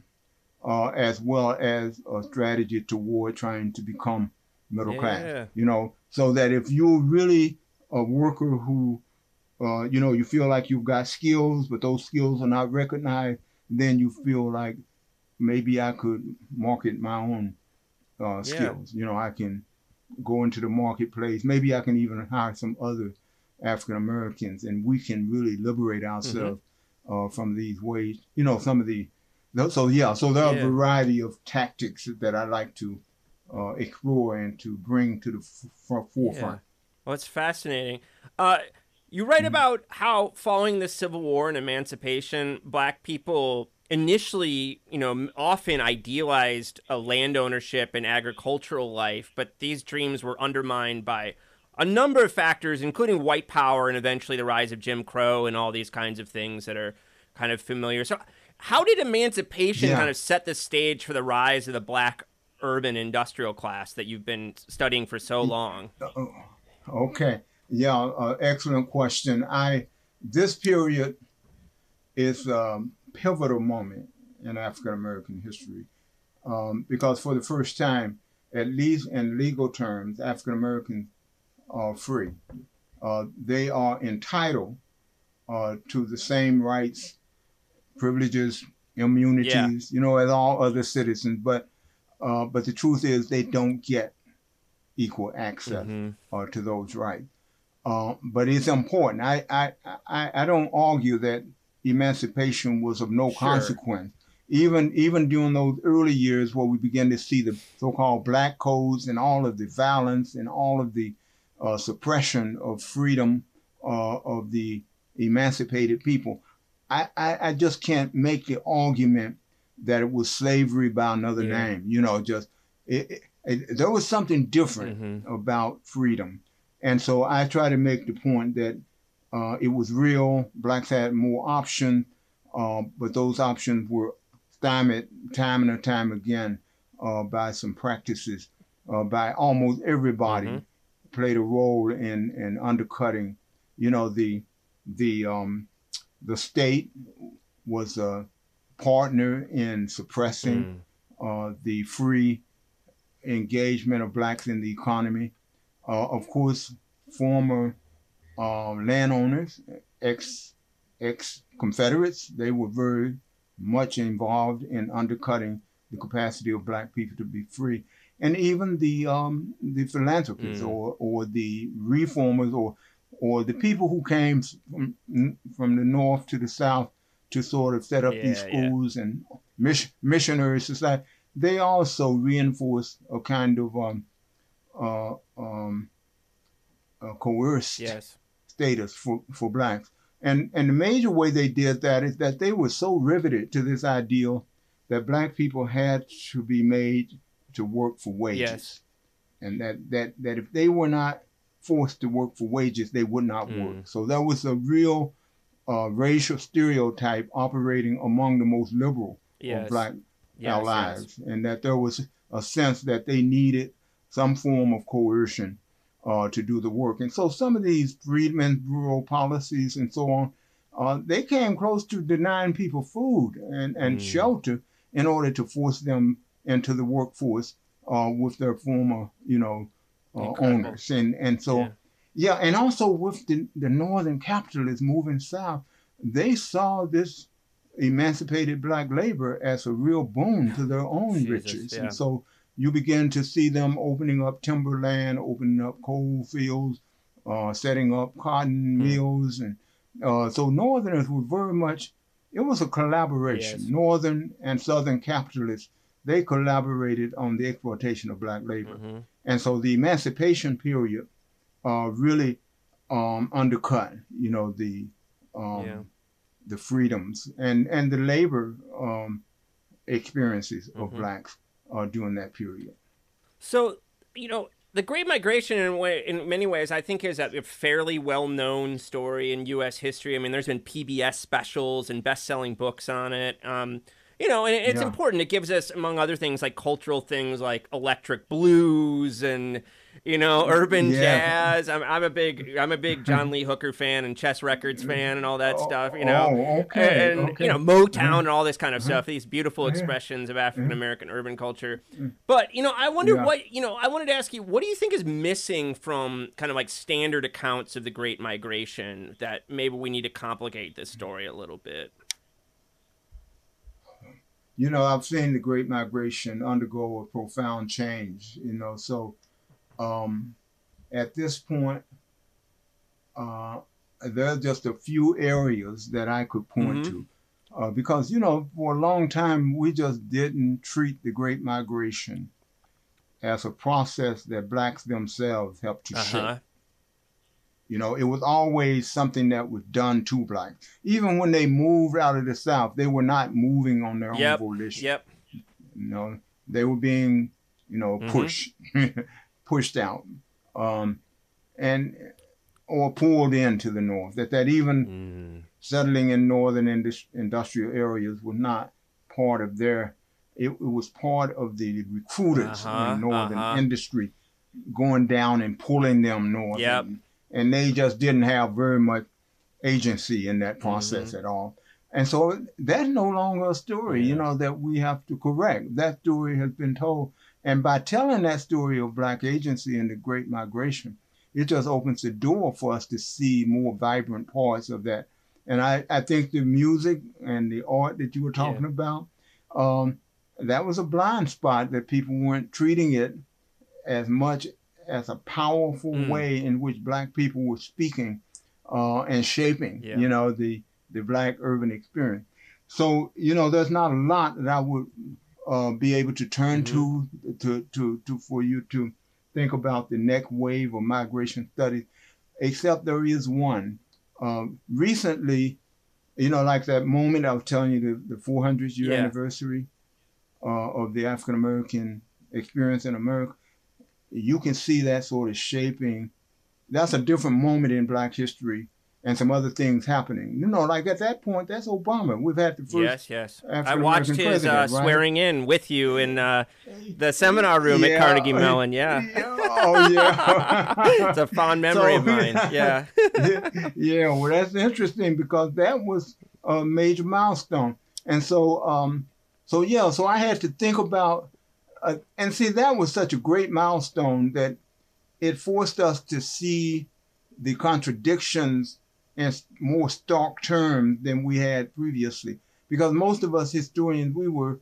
mm-hmm. uh, as well as a strategy toward trying to become middle yeah. class. You know, so that if you're really a worker who, uh, you know, you feel like you've got skills, but those skills are not recognized, then you feel like maybe I could market my own uh, skills. Yeah. You know, I can go into the marketplace. Maybe I can even hire some other African Americans, and we can really liberate ourselves mm-hmm. uh, from these ways. You know, some of the so yeah, so there are yeah. a variety of tactics that I like to uh, explore and to bring to the f- forefront. Yeah.
Well, it's fascinating. Uh, you write mm-hmm. about how following the Civil War and emancipation, black people initially, you know, often idealized a land ownership and agricultural life, but these dreams were undermined by a number of factors, including white power and eventually the rise of Jim Crow and all these kinds of things that are kind of familiar. So, how did emancipation yeah. kind of set the stage for the rise of the black urban industrial class that you've been studying for so long? Uh,
okay. Yeah, uh, excellent question. I this period is um, pivotal moment in African American history um, because for the first time, at least in legal terms, African Americans are free. Uh, they are entitled uh, to the same rights, privileges, immunities, yeah. you know, as all other citizens. But uh, but the truth is, they don't get equal access mm-hmm. Uh, to those rights. Uh, but it's important. I, I I I don't argue that emancipation was of no sure. consequence. Even even during those early years where we began to see the so-called black codes and all of the violence and all of the uh, suppression of freedom uh, of the emancipated people, I, I, I, just can't make the argument that it was slavery by another yeah. name. You know, just it, it, it, there was something different mm-hmm. about freedom, and so I try to make the point that uh, it was real. Blacks had more options, uh, but those options were stymied time and time again uh, by some practices uh, by almost everybody mm-hmm. played a role in, in undercutting. You know, the the um, the state was a partner in suppressing mm. the free engagement of blacks in the economy. Uh, of course, former um, landowners, ex ex Confederates, they were very much involved in undercutting the capacity of black people to be free, and even the um, the philanthropists mm. or or the reformers or or the people who came from, from the north to the south to sort of set up yeah, these schools yeah. and mission, missionary society, they also reinforced a kind of um, uh, um, uh, coerced yes status for, for blacks. And, and the major way they did that is that they were so riveted to this ideal that black people had to be made to work for wages. Yes. And that, that, that if they were not forced to work for wages, they would not mm. work. So that was a real uh, racial stereotype operating among the most liberal yes. of black yes, allies. Yes. And that there was a sense that they needed some form of coercion uh, to do the work. And so some of these Freedmen's Bureau policies and so on, uh, they came close to denying people food and, and mm. shelter in order to force them into the workforce uh, with their former, you know, uh, owners. And and so, yeah. yeah, and also with the, the northern capitalists moving south, they saw this emancipated black labor as a real boon to their own Jesus, riches. Yeah. And so you begin to see them opening up timberland, opening up coal fields, uh, setting up cotton hmm. mills, and uh, so Northerners were very much. It was a collaboration. Yes. Northern and Southern capitalists they collaborated on the exploitation of black labor, mm-hmm. and so the emancipation period uh, really um, undercut, you know, the um, yeah. the freedoms and and the labor um, experiences of mm-hmm. blacks uh, during that period.
So, you know, the Great Migration, in, way, in many ways, I think is a fairly well known story in U.S. history. I mean, there's been PBS specials and best selling books on it. Um, you know, and it's yeah. important. It gives us, among other things, like cultural things like electric blues and you know, urban
Yeah.
jazz. I'm, I'm a big I'm a big John Lee Hooker fan and Chess Records fan and all that oh, stuff. You know,
oh, okay,
and
okay.
you know Motown and uh-huh. all this kind of stuff. Uh-huh. These beautiful expressions of African American urban culture. Mm. But you know, I wonder
Yeah.
what you know. I wanted to ask you, what do you think is missing from kind of like standard accounts of the Great Migration that maybe we need to complicate this story a little bit?
you know, I've seen the Great Migration undergo a profound change, you know, so um, at this point, uh, there are just a few areas that I could point
Mhm.
to. Uh, because, you know, for a long time, we just didn't treat the Great Migration as a process that blacks themselves helped to
Uh
shape. You know, it was always something that was done to blacks. Even when they moved out of the South, they were not moving on their
Yep.
own volition.
Yep.
You know, they were being, you know,
Mhm.
pushed, pushed out, um, and or pulled into the North. That that even
Mm.
settling in northern indus- industrial areas was not part of their. It, it was part of the recruiters
Uh-huh,
in northern
uh-huh.
industry going down and pulling them north.
Yep.
And, and they just didn't have very much agency in that process
Mm-hmm.
at all. And so that's no longer a story, you know, that we have to correct. That story has been told. And by telling that story of Black agency and the Great Migration, it just opens the door for us to see more vibrant parts of that. And I, I think the music and the art that you were
Yeah.
talking about, um, that was a blind spot that people weren't treating it as much as a powerful
Mm.
way in which black people were speaking uh, and shaping,
Yeah.
you know, the, the black urban experience. So, you know, there's not a lot that I would uh, be able to turn to, to, to, to, for you to think about the next wave of migration studies, except there is one. Um, recently, you know, like that moment I was telling you, the, the 400th year
Yeah.
anniversary uh, of the African American experience in America, you can see that sort of shaping. That's a different moment in Black history and some other things happening. You know, like at that point, that's Obama. We've had the first.
Yes, yes. I watched his uh,
right?
swearing in with you in uh, the seminar room at Carnegie Mellon. Yeah.
Oh, yeah.
it's a fond memory of mine. Yeah.
yeah, well, that's interesting because that was a major milestone, and so, um, so yeah, so I had to think about, uh, and see, that was such a great milestone that it forced us to see the contradictions s- more stark terms than we had previously, because most of us historians we were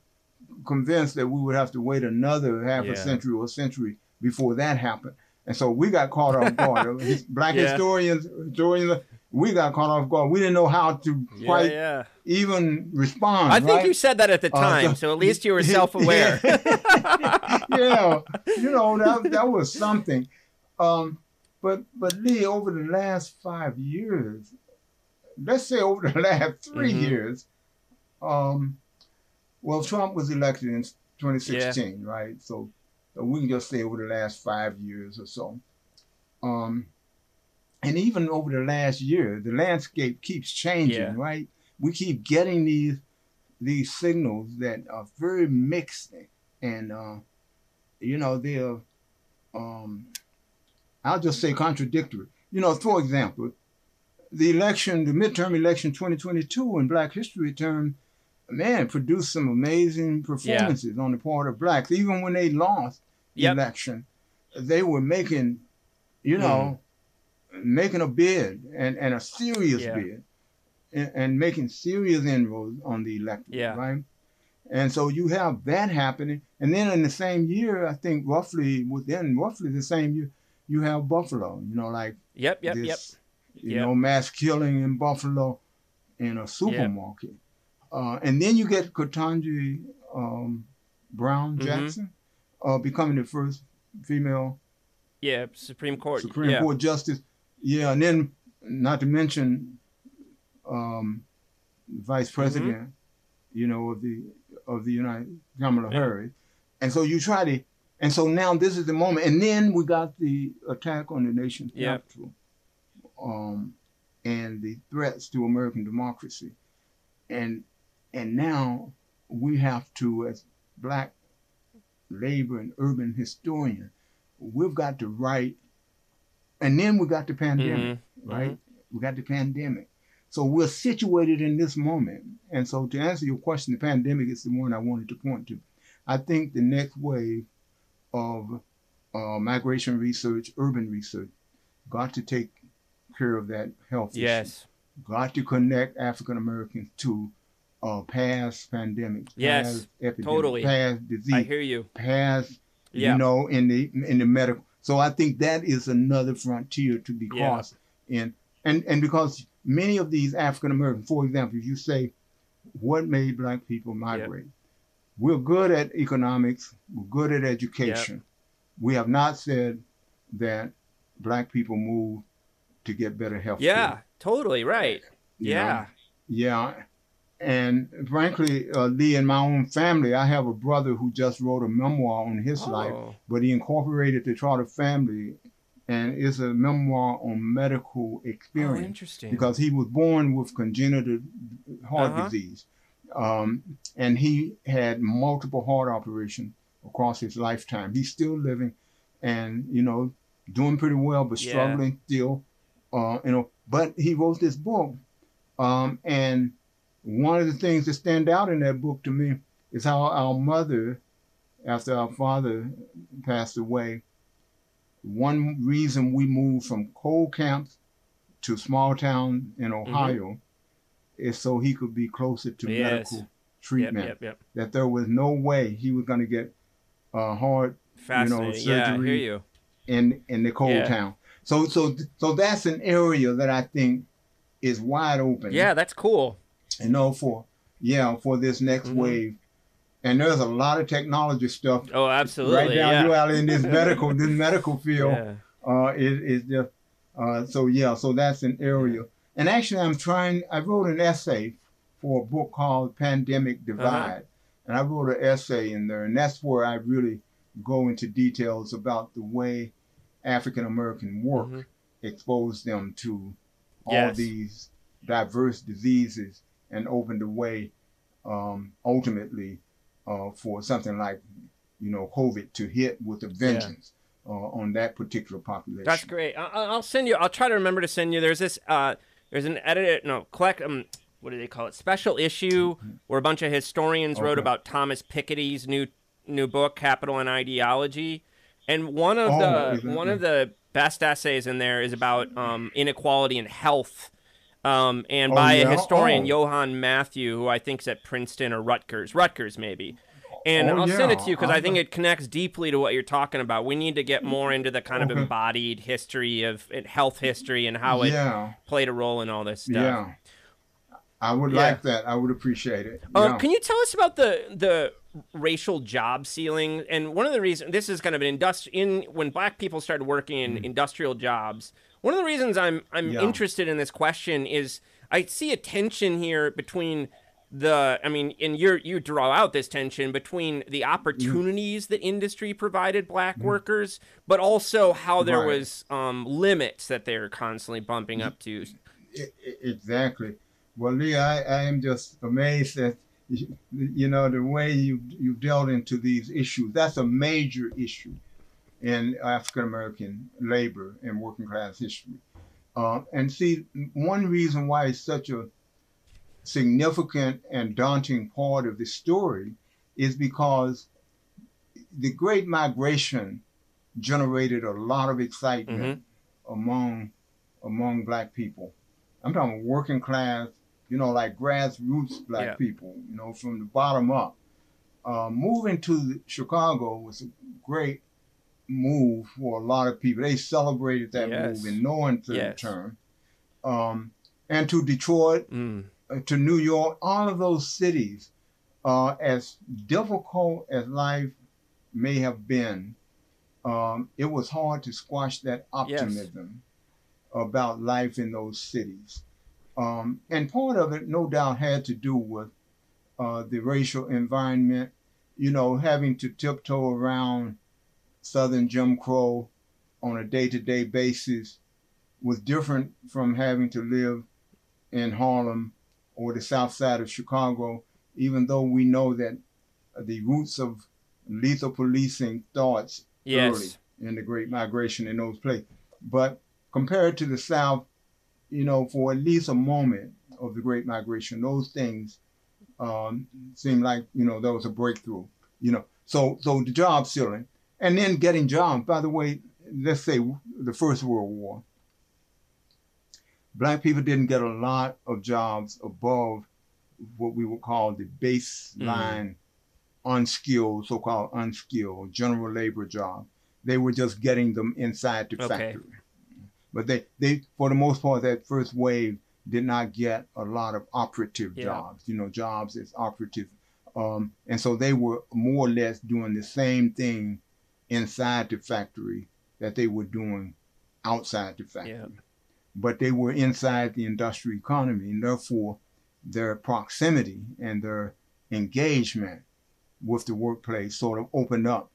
convinced that we would have to wait another half
Yeah.
a century or a century before that happened. And so we got caught off guard. Black
Yeah.
historians, historians, we got caught off guard. We didn't know how to
Yeah,
quite
yeah.
even respond.
I think you said that at the
Uh,
time, so at least you were self-aware.
yeah, you know that that was something. Um, but but Lee, over the last five years, let's say over the last 3
Mhm.
years, um, well, Trump was elected in 2016, right? So, we can just say over the last five years or so. Um, and even over the last year, the landscape keeps changing,
Yeah.
right? We keep getting these these signals that are very mixed and uh, you know they're um, I'll just say contradictory. You know, for example, the election, the midterm election 2022 in Black History term, man, produced some amazing performances on the part of blacks. Even when they lost the
Yep.
election, they were making, you mm. know, making a bid and, and a serious
Yeah.
bid and, and making serious inroads on the electorate,
Yeah.
right? And so you have that happening. And then in the same year, I think roughly within roughly the same year, you have Buffalo, you know, like
Yep, yep,
this,
yep.
you
Yep.
know, mass killing in Buffalo in a supermarket. Uh, and then you get Ketanji um, Brown
Mhm.
Jackson uh, becoming the first female
Yeah, Supreme Court.
Supreme
yeah.
Court justice. Yeah, and then not to mention um, Vice
Mm-hmm.
President, you know, of the of the United Kamala
Yeah.
Harris. And so you try to, and so now this is the moment. And then we got the attack on the nation's
Yeah.
Capitol, um, and the threats to American democracy, and and now we have to, as black labor and urban historians, we've got to write, and then we got the pandemic,
Mm-hmm.
right? We got the pandemic. So we're situated in this moment. And so to answer your question, the pandemic is the one I wanted to point to. I think the next wave of uh, migration research, urban research, got to take care of that health issue.
Yes.
Got to connect African Americans to uh, past pandemics,
Yes,
past epidemics,
totally.
past disease,
I hear you.
past
Yeah.
you know, in the in the medical. So I think that is another frontier to be
Yeah.
crossed. And and and because many of these African Americans, for example, if you say what made black people migrate, we're good at economics, we're good at education. We have not said that black people move to get better health
Yeah, totally right.
you
Yeah.
know? Yeah. And frankly, uh, Lee, in my own family, I have a brother who just wrote a memoir on his life,
Oh.
but he incorporated the Trotter family, and it's a memoir on medical
Oh,
experience
interesting.
because he was born with congenital heart
Uh-huh.
disease, um, and he had multiple heart operations across his lifetime. He's still living, and you know, doing pretty well, but
Yeah.
struggling still. Uh, you know, but he wrote this book, um, and one of the things that stand out in that book to me is how our mother, after our father passed away, one reason we moved from coal camps to small town in Ohio is so he could be closer to
Mm-hmm. Yes.
medical treatment.
yep, yep.
That there was no way he was going to get uh, heart
yeah, I hear
surgery.
you.
in in the cold
Yeah.
town. So so so that's an area that I think is wide open.
Yeah, that's cool.
You know for yeah for this next
Mhm.
wave, and there's a lot of technology stuff
Oh, absolutely.
right down
yeah.
your alley in this medical this medical field.
Yeah.
Uh, it is just uh, so yeah. So that's an area. And actually, I'm trying. I wrote an essay for a book called Pandemic Divide,
Uh-huh.
and I wrote an essay in there, and that's where I really go into details about the way African American work
Mhm.
exposed them to all
Yes.
these diverse diseases and opened the way um, ultimately uh, for something like you know COVID to hit with a vengeance uh, on that particular population.
That's great. I- I- I'll send you. I'll try to remember to send you. There's this. Uh, there's an edit. No, collect. Um, what do they call it? Special issue where a bunch of historians wrote about Thomas Piketty's new new book, Capital and Ideology, and one of
Oh,
the one of the best essays in there is about um, inequality in health. Um, and
Oh,
by a historian,
Oh.
Johann Matthew, who I think is at Princeton or Rutgers, Rutgers maybe. And
Oh,
I'll send it to you because I think it connects deeply to what you're talking about. We need to get more into the kind of
Okay.
embodied history of health history and how it
yeah,
played a role in all this stuff.
yeah. I would
Yeah.
like that. I would appreciate it.
Um,
yeah.
Can you tell us about the the racial job ceiling? And one of the reasons this is kind of an industri- in when black people started working in industrial jobs. One of the reasons I'm I'm
Mm. Yeah.
interested in this question is I see a tension here between the I mean, and you you draw out this tension between the opportunities that industry provided black workers, but also how there.
Right.
was um, limits that they're constantly bumping up to.
Exactly. Well, Lee, I, I am just amazed at you know the way you you dealt into these issues. That's a major issue in African American labor and working class history. Uh, and see, one reason why it's such a significant and daunting part of the story is because the Great Migration generated a lot of excitement among among black people. I'm talking working class, you know, like grassroots black
Yeah.
people, you know, from the bottom up. Uh, moving to Chicago was a great move for a lot of people. They celebrated that
Yes.
move in no uncertain
Yes.
term. Um, and to Detroit,
Mm.
To New York, all of those cities, uh, as difficult as life may have been, um, it was hard to squash that optimism about life in those cities. Um, and part of it, no doubt, had to do with uh, the racial environment, you know, having to tiptoe around Southern Jim Crow on a day to day basis was different from having to live in Harlem or the south side of Chicago, even though we know that the roots of lethal policing starts
Yes.
early in the Great Migration in those places. But compared to the South, you know, for at least a moment of the Great Migration, those things um, seemed like you know there was a breakthrough. You know, so so the job ceiling, and then getting jobs. By the way, let's say the First World War, black people didn't get a lot of jobs above what we would call the baseline mm. unskilled, so-called unskilled general labor job. They were just getting them inside the okay. factory. But they, they, for the most part, that first wave did not get a lot of operative yeah. jobs, you know, jobs as operative. Um, and so they were more or less doing the same thing inside the factory that they were doing outside the factory. Yeah. But they were inside the industrial economy, and therefore their proximity and their engagement with the workplace sort of opened up,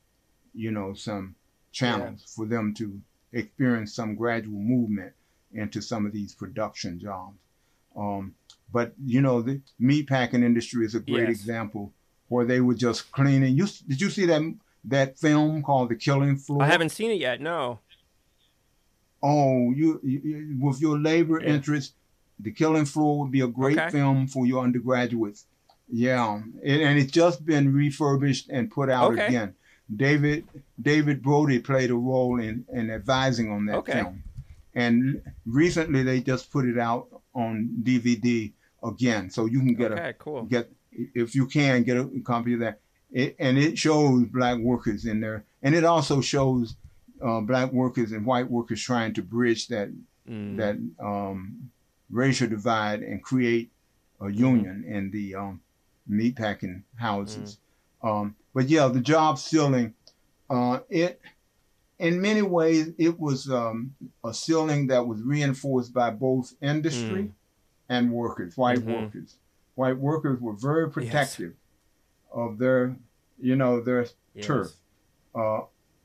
you know, some channels yeah. for them to experience some gradual movement into some of these production jobs. Um, but you know, the meat packing industry is a great yes. example where they were just cleaning. You did you see that that film called The Killing Floor?
I haven't seen it yet. No.
Oh, you, you with your labor yeah. interest, The Killing Floor would be a great okay. film for your undergraduates. Yeah, it, and it's just been refurbished and put out okay. again. David David Brody played a role in, in advising on that okay. film. And recently they just put it out on DVD again, so you can get a cool. get if you can get a copy of that. It, and it shows black workers in there, and it also shows uh, black workers and white workers trying to bridge that mm. that um, racial divide and create a mm-hmm. union mm. in the um, meatpacking houses. Mm. Um, but yeah, the job ceiling, uh, it in many ways, it was um, a ceiling that was reinforced by both industry mm. and workers, white mm-hmm. workers. White workers were very protective yes. of their, you know, their yes. turf uh,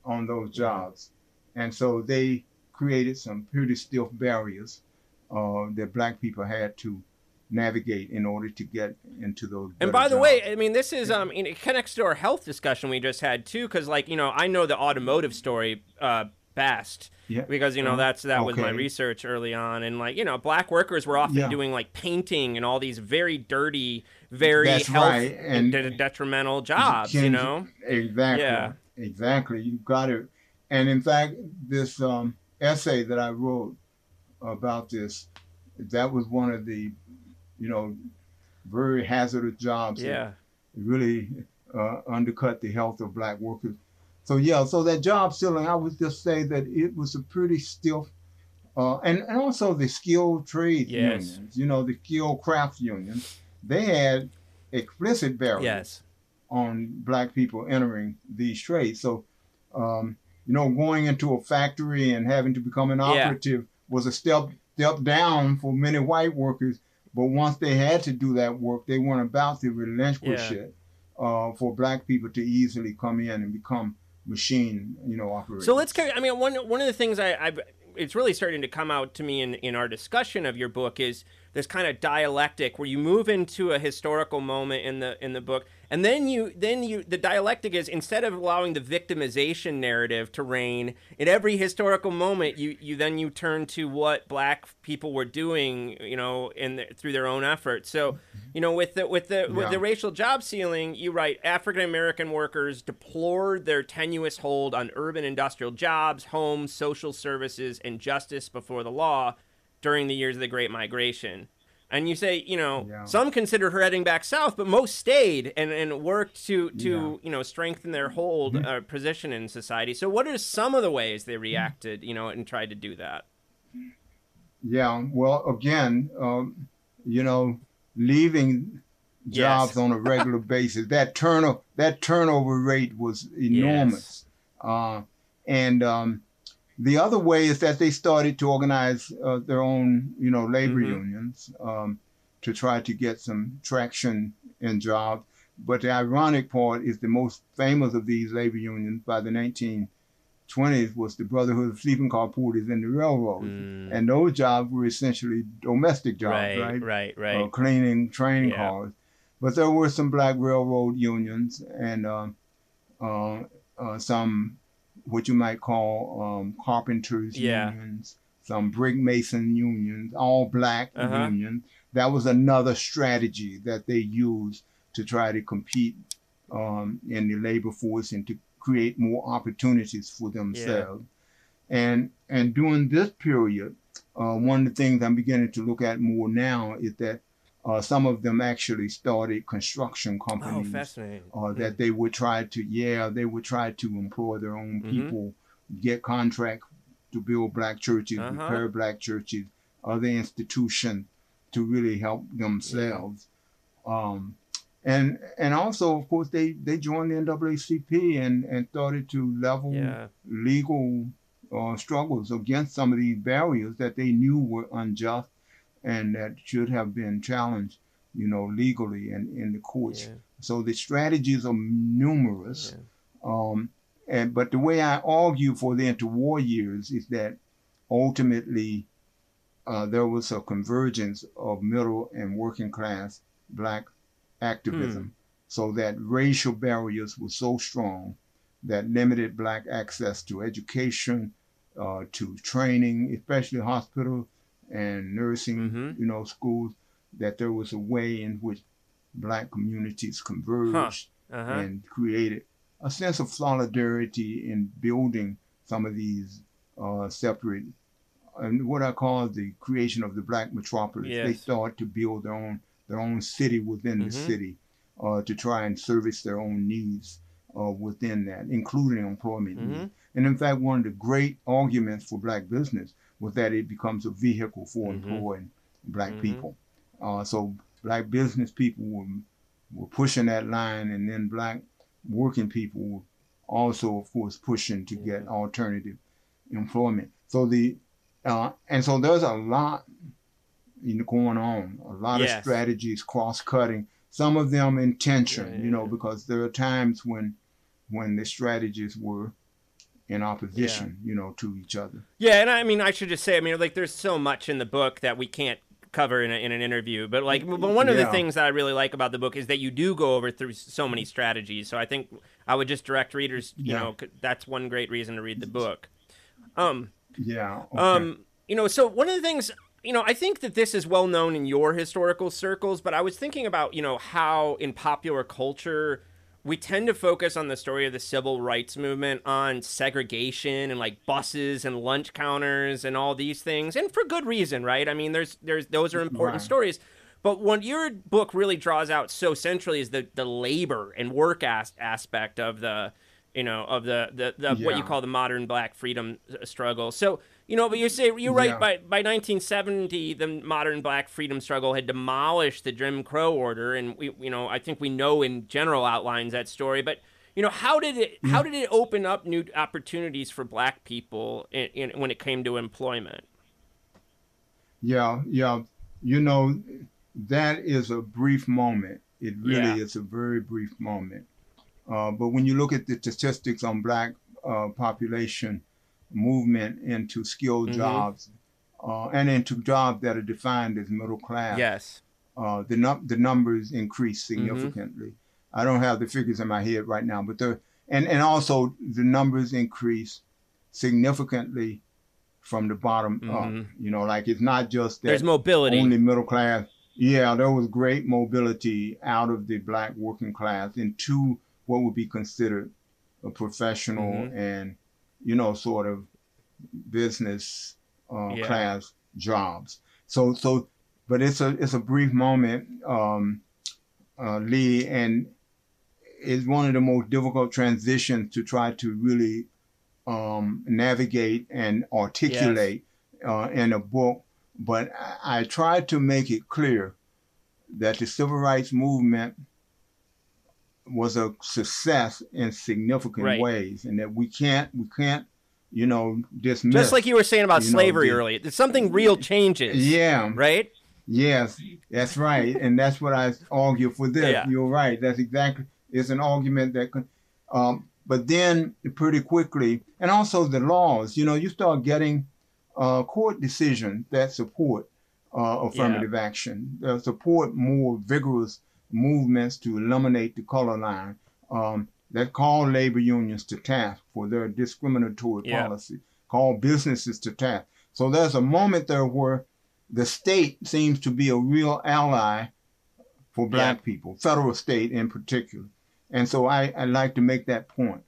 on those jobs, and so they created some pretty stiff barriers uh, that black people had to navigate in order to get into those.
And by the jobs. way, I mean this is um it connects to our health discussion we just had too, because like you know I know the automotive story uh, best. Yeah. Because you know uh-huh. that's that okay. was my research early on, and like you know, black workers were often yeah. doing like painting and all these very dirty, very that's health right. and de- detrimental jobs. You, you know,
exactly. Yeah, exactly. You got it. And in fact, this um, essay that I wrote about this, that was one of the you know, very hazardous jobs.
Yeah.
Really uh, undercut the health of black workers. So yeah, so that job ceiling, I would just say that it was a pretty stiff, uh, and and also the skilled trade yes. unions, you know, the skilled craft unions, they had explicit barriers yes. On black people entering these trades. So, um, you know, going into a factory and having to become an operative yeah. was a step step down for many white workers but once they had to do that work, they weren't about to relinquish yeah. it uh, for black people to easily come in and become machine, you know, operators.
So let's. Carry. I mean, one one of the things I, I've it's really starting to come out to me in in our discussion of your book is this kind of dialectic where you move into a historical moment in the in the book and then you then you the dialectic is instead of allowing the victimization narrative to reign in every historical moment you you then you turn to what black people were doing you know in the, through their own efforts so you know with the with the yeah. with the racial job ceiling you write african american workers deplored their tenuous hold on urban industrial jobs homes social services and justice before the law during the years of the great migration and you say you know yeah. some considered her heading back south but most stayed and, and worked to to yeah. you know strengthen their hold mm-hmm. uh, position in society so what are some of the ways they reacted you know and tried to do that
yeah well again um, you know leaving jobs yes. on a regular basis that turnover that turnover rate was enormous yes. uh, and um, the other way is that they started to organize uh, their own, you know, labor mm-hmm. unions um, to try to get some traction in jobs. But the ironic part is the most famous of these labor unions by the 1920s was the Brotherhood of Sleeping Car Porters in the railroads. Mm. And those jobs were essentially domestic jobs, right?
Right, right, right. Uh,
cleaning train yeah. cars. But there were some black railroad unions and uh, uh, uh some what you might call um, carpenters
Yeah.
unions, some brick mason unions, all black
Uh-huh.
unions. That was another strategy that they used to try to compete um, in the labor force and to create more opportunities for themselves. And and during this period, uh, one of the things I'm beginning to look at more now is that uh, some of them actually started construction
Oh,
companies
fascinating.
uh, that they would try to yeah they would try to employ their own
Mhm.
people get contract to build black churches
Uh-huh.
repair black churches other institutions to really help themselves um, and and also of course they they joined the NAACP and and started to level
Yeah.
legal uh, struggles against some of these barriers that they knew were unjust and that should have been challenged you know legally and in the courts
Yeah.
so the strategies are numerous.
Yeah.
Um, and but the way I argue for the interwar years is that ultimately uh, there was a convergence of middle and working class black activism, so that racial barriers were so strong that limited black access to education, uh, to training, especially hospital and nursing,
Mhm.
you know, schools, that there was a way in which black communities converged
Uh-huh.
and created a sense of solidarity in building some of these uh, separate and what I call the creation of the black metropolis. They
Yes.
start to build their own their own city within the
Mhm.
city uh, to try and service their own needs uh, within that, including employment needs.
Mhm.
And in fact, one of the great arguments for black business was that it becomes a vehicle for
Mhm.
employing black
Mhm.
people. Uh, so black business people were, were pushing that line, and then black working people were also, of course, pushing to get alternative employment. So the uh, and so there's a lot you know, going on, a lot
Yes.
of strategies cross cutting. Some of them intention,
Yeah,
you know,
yeah.
because there are times when when the strategies were in opposition, you know, to each other.
Yeah, and I mean, I should just say, I mean, like, there's so much in the book that we can't cover in, a, in an interview. But like, but one of the things that I really like about the book is that you do go over through so many strategies. So I think I would just direct readers. You
Yeah.
know, that's one great reason to read the book. Um,
Yeah. okay.
um, you know, so one of the things, you know, I think that this is well known in your historical circles, but I was thinking about, you know, how in popular culture we tend to focus on the story of the civil rights movement on segregation and like buses and lunch counters and all these things, and for good reason, right? I mean, there's there's those are important
Right.
stories. But what your book really draws out so centrally is the the labor and work as- aspect of the you know of the the, the what you call the modern black freedom struggle. So you know, but you say you write
Yeah.
by by 1970 the modern black freedom struggle had demolished the Jim Crow order, and we you know I think we know in general outlines that story, but. You know how did it how did it open up new opportunities for black people in, in, when it came to employment?
Yeah, yeah. You know, that is a brief moment. It really
Yeah.
is a very brief moment. Uh, but when you look at the statistics on black uh, population movement into skilled
Mhm.
jobs uh, and into jobs that are defined as middle class,
Yes.
uh, the num- the numbers increase
Mm-hmm.
significantly. I don't have the figures in my head right now, but the and and also the numbers increase significantly from the bottom up.
Mhm.
You know, like it's not just that
There's mobility.
only middle class. Yeah, there was great mobility out of the black working class into what would be considered a professional
Mhm.
and you know sort of business uh,
Yeah.
class jobs. So so, but it's a it's a brief moment, um, uh, Lee, and it's one of the most difficult transitions to try to really um, navigate and articulate uh, in a book. But I, I tried to make it clear that the civil rights movement was a success in significant
Right.
ways, and that we can't we can't you know dismiss.
Just like you were saying about
you know,
slavery earlier, that something real changes.
Yeah.
Right.
Yes, that's right, and that's what I argue for this.
Yeah.
You're right. That's exactly. It's an argument that, could, um, but then pretty quickly, and also the laws. You know, you start getting uh, court decisions that support uh, affirmative action, that support more vigorous movements to eliminate the color line. Um, that called labor unions to task for their discriminatory
Yeah.
policy, called businesses to task. So there's a moment there where the state seems to be a real ally for black people, federal state in particular. And so I, I like to make that point.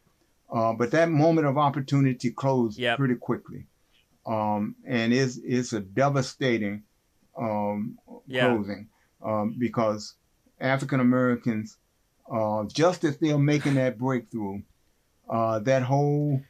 Uh, but that moment of opportunity closed
Yep.
pretty quickly. Um, and it's, it's a devastating um,
Yeah.
closing um, because African Americans, uh, just as they're making that breakthrough, uh, that whole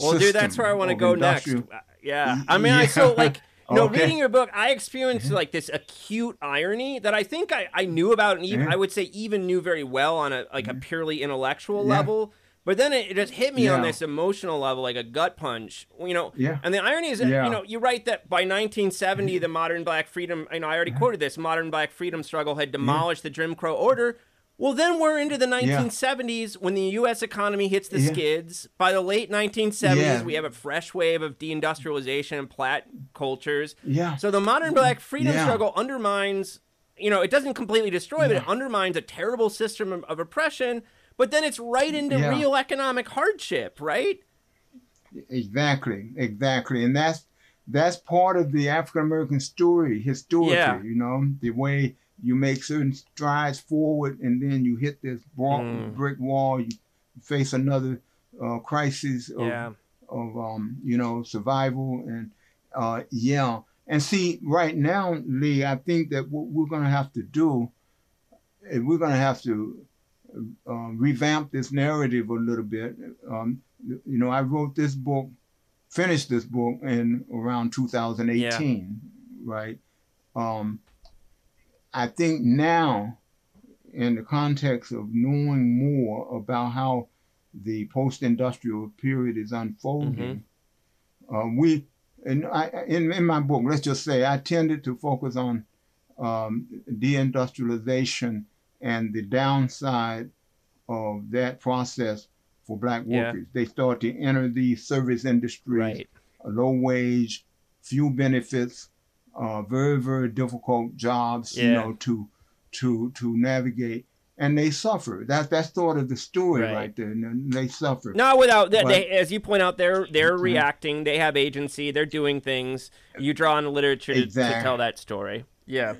Well, dude, that's where I want to go next. Uh, Yeah, I mean, I so like. Know,
Okay. Mm-hmm.
reading your book, I experienced like this acute irony that I think I, I knew about, and even
Yeah.
I would say even knew very well on a like a purely intellectual
Mm-hmm. Yeah.
level. But then it, it just hit me on this emotional level, like a gut punch. You know,
Yeah.
and the irony is, that,
Yeah.
you know, you write that by 1970, the modern black freedom. You know, I already quoted this: modern black freedom struggle had demolished the Jim Crow order. Well, then we're into the 1970s when the U.S. economy hits the
Yeah.
skids. By the late 1970s,
Yeah.
we have a fresh wave of deindustrialization and plat cultures.
Yeah.
So the modern black freedom
Yeah.
struggle undermines, you know, it doesn't completely destroy, but it undermines a terrible system of oppression. But then it's right into
Yeah.
real economic hardship, right?
Exactly, exactly, and that's that's part of the African American story historically.
Yeah.
You know, the way you make certain strides forward, and then you hit this
Mm.
brick wall. You face another uh, crisis of,
Yeah.
of um, you know survival, and uh, yeah. And see, right now, Lee, I think that what we're going to have to do, is we're going to have to um, revamp this narrative a little bit. Um, you know, I wrote this book, finished this book in around 2018, right? Um, I think now, in the context of knowing more about how the post-industrial period is unfolding, uh, we, and I, in, in my book, let's just say I tended to focus on um, deindustrialization and the downside of that process for black
Yeah.
workers. They start to enter the service industry,
Right.
low wage, few benefits, uh, very very difficult jobs, you know, to to to navigate, and they suffer. That's that's sort of the story
Right.
right, there. And they suffer.
Not without that, they, as you point out, they're they're
Mhm.
reacting. They have agency. They're doing things. You draw on the literature to, to tell that story. Yeah.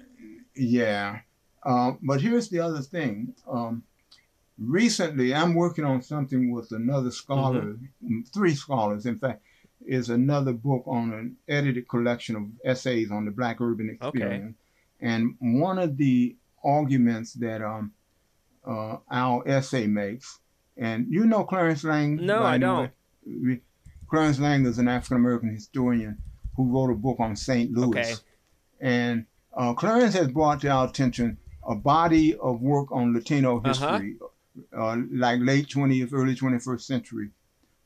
Yeah. Um, but here's the other thing. Um, recently, I'm working on something with another scholar, mm, three scholars, in fact, is another book on an edited collection of essays on the Black urban experience. Okay. And one of the arguments that um, uh, our essay makes, and you know Clarence Lang?
No, I don't.
way? Clarence Lang is an African American historian who wrote a book on St. Louis.
Okay.
And uh, Clarence has brought to our attention a body of work on Latino
Uh-huh.
history, uh like late 20th, early 21st century,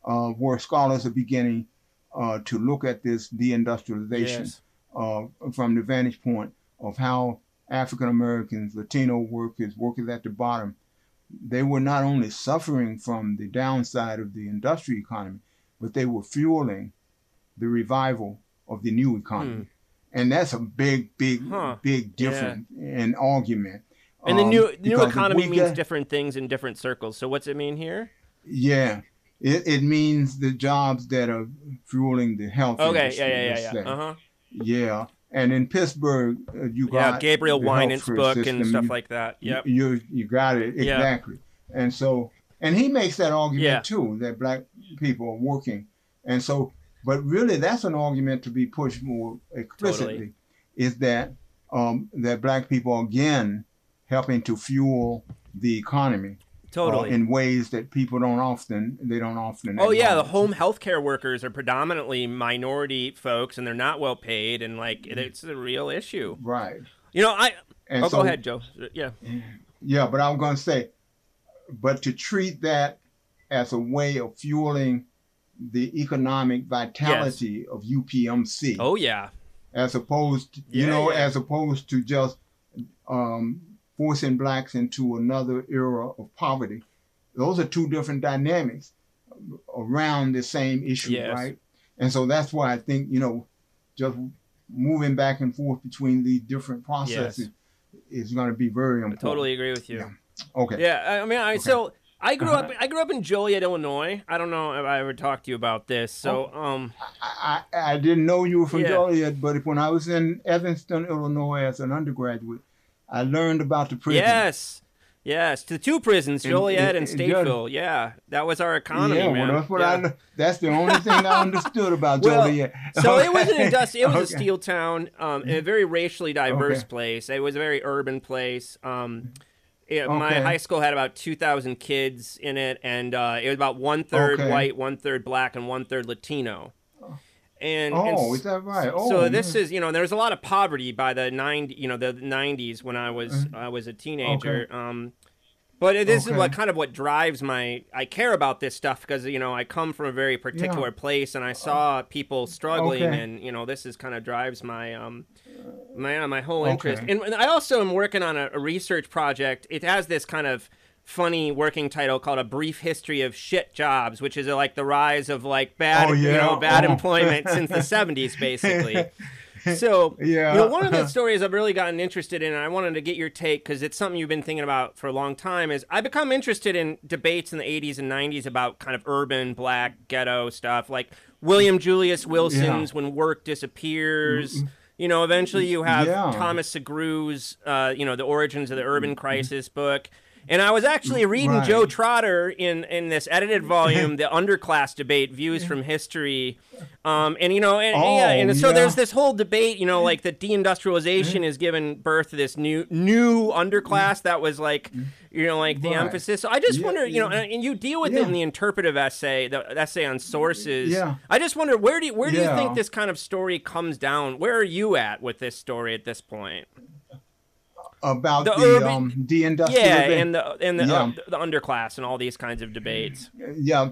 uh, where scholars are beginning uh, to look at this deindustrialization
Yes.
uh, from the vantage point of how African Americans, Latino workers, workers at the bottom, they were not only suffering from the downside of the industrial economy, but they were fueling the revival of the new economy. And that's a big, big.
Huh.
big difference in argument.
And the
Um,
new new economy means different things in different circles. So what's it mean here?
Yeah. It, it means the jobs that are fueling the health
Okay.
industry.
Yeah. Yeah. Yeah. Yeah. Uh huh.
Yeah. And in Pittsburgh, uh, you
Yeah.
got
Gabriel
the
Winant's
healthcare
book
system.
and stuff
You-
like that. Yep.
You you got it
Yeah.
exactly. And so and he makes that argument
Yeah.
too that black people are working. And so but really that's an argument to be pushed more explicitly is that um, that black people are again helping to fuel the economy uh,
Totally.
in ways that people don't often they don't often
Oh yeah, the home healthcare workers are predominantly minority folks, and they're not well paid, and like it's a real issue.
right
You know, I.
and
oh,
so
go ahead, Joe. Yeah.
Yeah, but I'm going to say, but to treat that as a way of fueling the economic vitality of UPMC,
Oh yeah.
as opposed, you
Yeah,
know,
yeah.
as opposed to just um, forcing blacks into another era of poverty. Those are two different dynamics around the same issue,
Yes.
right? And so that's why I think you know, just moving back and forth between these different processes is going to be very
I
important.
totally agree with you.
Yeah. Okay.
Yeah, I I mean, I, so I grew up.
Uh-huh.
I grew up in Joliet, Illinois. I don't know if I ever talked to you about this. So,
Oh.
um,
I, I I didn't know you were from
Yeah.
Joliet, but when I was in Evanston, Illinois, as an undergraduate, I learned about the prison.
yes, yes, to two prisons, Joliet and
Joliet.
Stateville. Yeah, that was our economy,
yeah,
man.
well, that's what
Yeah.
I. That's the only thing I understood about
Well,
Joliet.
So it was an industrial. It was a steel town, um, a very racially diverse
Okay.
place. It was a very urban place. Um, it- My high school had about two thousand kids in it, and uh, it was about one third
Okay.
white, one third black, and one third Latino. And, and
Oh,
s-
is that right?
so
Oh,
this
man.
is you know there was a lot of poverty by the nine you know the nineties when I was I was a teenager. Um, but this is
Mm-hmm.
What kind of what drives my I care about this stuff because you know I come from a very particular place and I saw people struggling
Okay.
and you know this is kind of drives my um my my whole interest.
Okay.
And, I also am working on a, a research project. It has this kind of funny working title called a brief history of shit jobs which is uh, like the rise of like bad
Oh,
you know bad
Oh.
employment since the 70s basically so
Yeah.
you know one of the stories i've really gotten interested in and i wanted to get your take because it's something you've been thinking about for a long time is i become interested in debates in the 80s and 90s about kind of urban black ghetto stuff like william julius wilson's when work disappears. You know eventually you have
Yeah.
thomas sugrue's uh, you know the origins of the urban crisis book and I was actually mm, reading
Right.
Joe Trotter in, in this edited volume, the underclass debate, views from history, um, and you know, and,
Oh,
yeah, and oh, so
yeah.
there's this whole debate, you know, like the deindustrialization has given birth to this new new underclass mm. that was like, mm. you know, like the
Right.
emphasis. So I just
Yeah,
wonder, you know, and, and you deal with it in the interpretive essay, the essay on sources.
Yeah.
I just wonder where do you, where do you think this kind of story comes down? Where are you at with this story at this point?
About
the
the,
urban-
um, deindustrialization.
Yeah, and the and the, uh, the underclass and all these kinds of debates.
yeah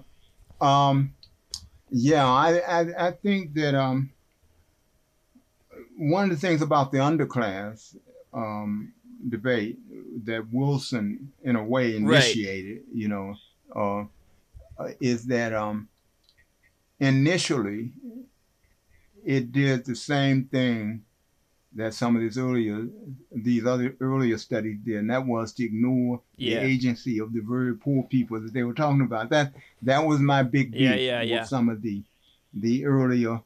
um yeah I, I i think that um one of the things about the underclass um debate that wilson in a way
Right.
initiated you know uh, uh is that um initially it did the same thing that some of these earlier these other earlier studies did, and that was to ignore
Yeah.
the agency of the very poor people that they were talking about. That that was my big beef
Yeah, yeah,
with
yeah.
some of the the earlier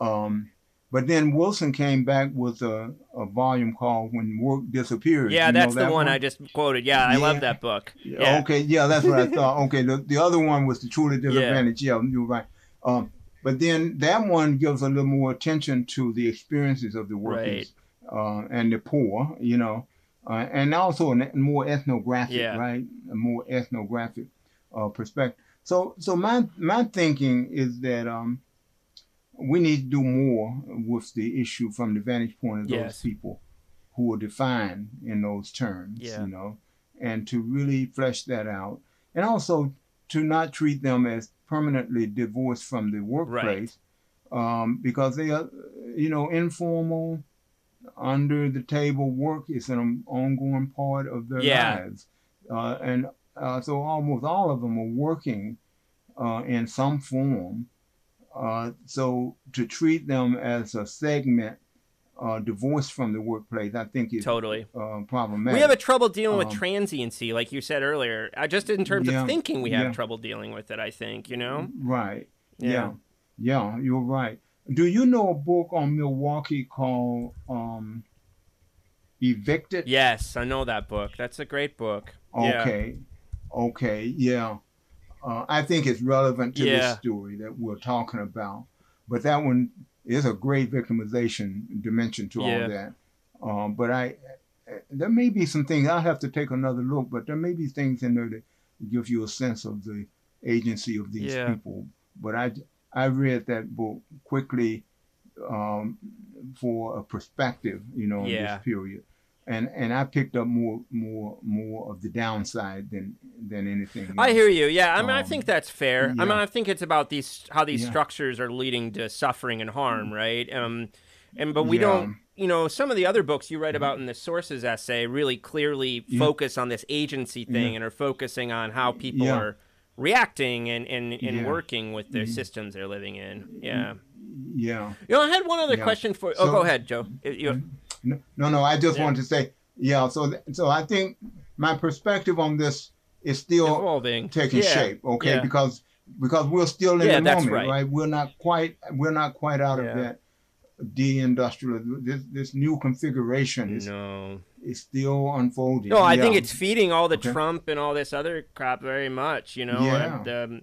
um but then Wilson came back with a, a volume called When Work Disappears.
Yeah,
You know
that's the
that
one, I just quoted. Yeah, I love that book.
Okay, yeah, that's what I thought. Okay, the, the other one was the truly disadvantaged. Yeah, you're right. Um, but then that one gives a little more attention to the experiences of the workers uh, and the poor, you know, uh, and also a more ethnographic,
Yeah.
right? A more ethnographic uh, perspective. So, so my my thinking is that um, we need to do more with the issue from the vantage point of those people who are defined in those terms,
Yeah.
you know, and to really flesh that out, and also to not treat them as permanently divorced from the workplace, um, because they are, you know, informal, under the table work is an ongoing part of their
Yeah.
lives, uh, and uh, so almost all of them are working uh, in some form. Uh, so to treat them as a segment uh, divorced from the workplace, I think is
Totally.
uh, problematic.
We have a trouble dealing with
Um,
transiency, like you said earlier. Uh, just in terms
Yeah,
of thinking, we have
yeah.
trouble dealing with it. I think you know.
Right.
Yeah.
Yeah. yeah. you're right. Do you know a book on Milwaukee called um, Evicted?
Yes, I know that book. That's a great book.
Okay. Okay. Yeah. Uh, I think it's relevant to this story that we're talking about. But that one is a great victimization dimension to
Yeah.
all that. Um, but I, there may be some things I'll have to take another look. But there may be things in there that give you a sense of the agency of these
Yeah.
people. But I, I read that book quickly um, for a perspective, you know, in this period and and I picked up more more more of the downside than than anything.
I hear you. Yeah, I mean, I
Um,
think that's fair. I mean. I think it's about these how these
Yeah.
structures are leading to suffering and harm, right? Um, and but we
Yeah.
don't. You know, some of the other books you write about in the sources essay really clearly
Yeah.
focus on this agency thing
Yeah.
and are focusing on how people
Yeah.
are reacting and and, and
Yeah. Mm-hmm.
working with the systems they're living in. Yeah.
Yeah.
You know, I had one other
Yeah.
question for. Oh,
So-
go ahead, Joe. You-
No, no, no I just
Yeah.
wanted to say, yeah. So th- so I think my perspective on this is still
Evolving.
taking
Yeah,
shape. Okay,
yeah.
because because we're still in
Yeah,
the moment,
right.
We're not quite we're not quite out
Yeah.
of that deindustrial. This this new configuration is
No.
is still unfolding.
No, I think it's feeding all the
Okay.
Trump and all this other crap very much, you know.
Yeah.
And, um,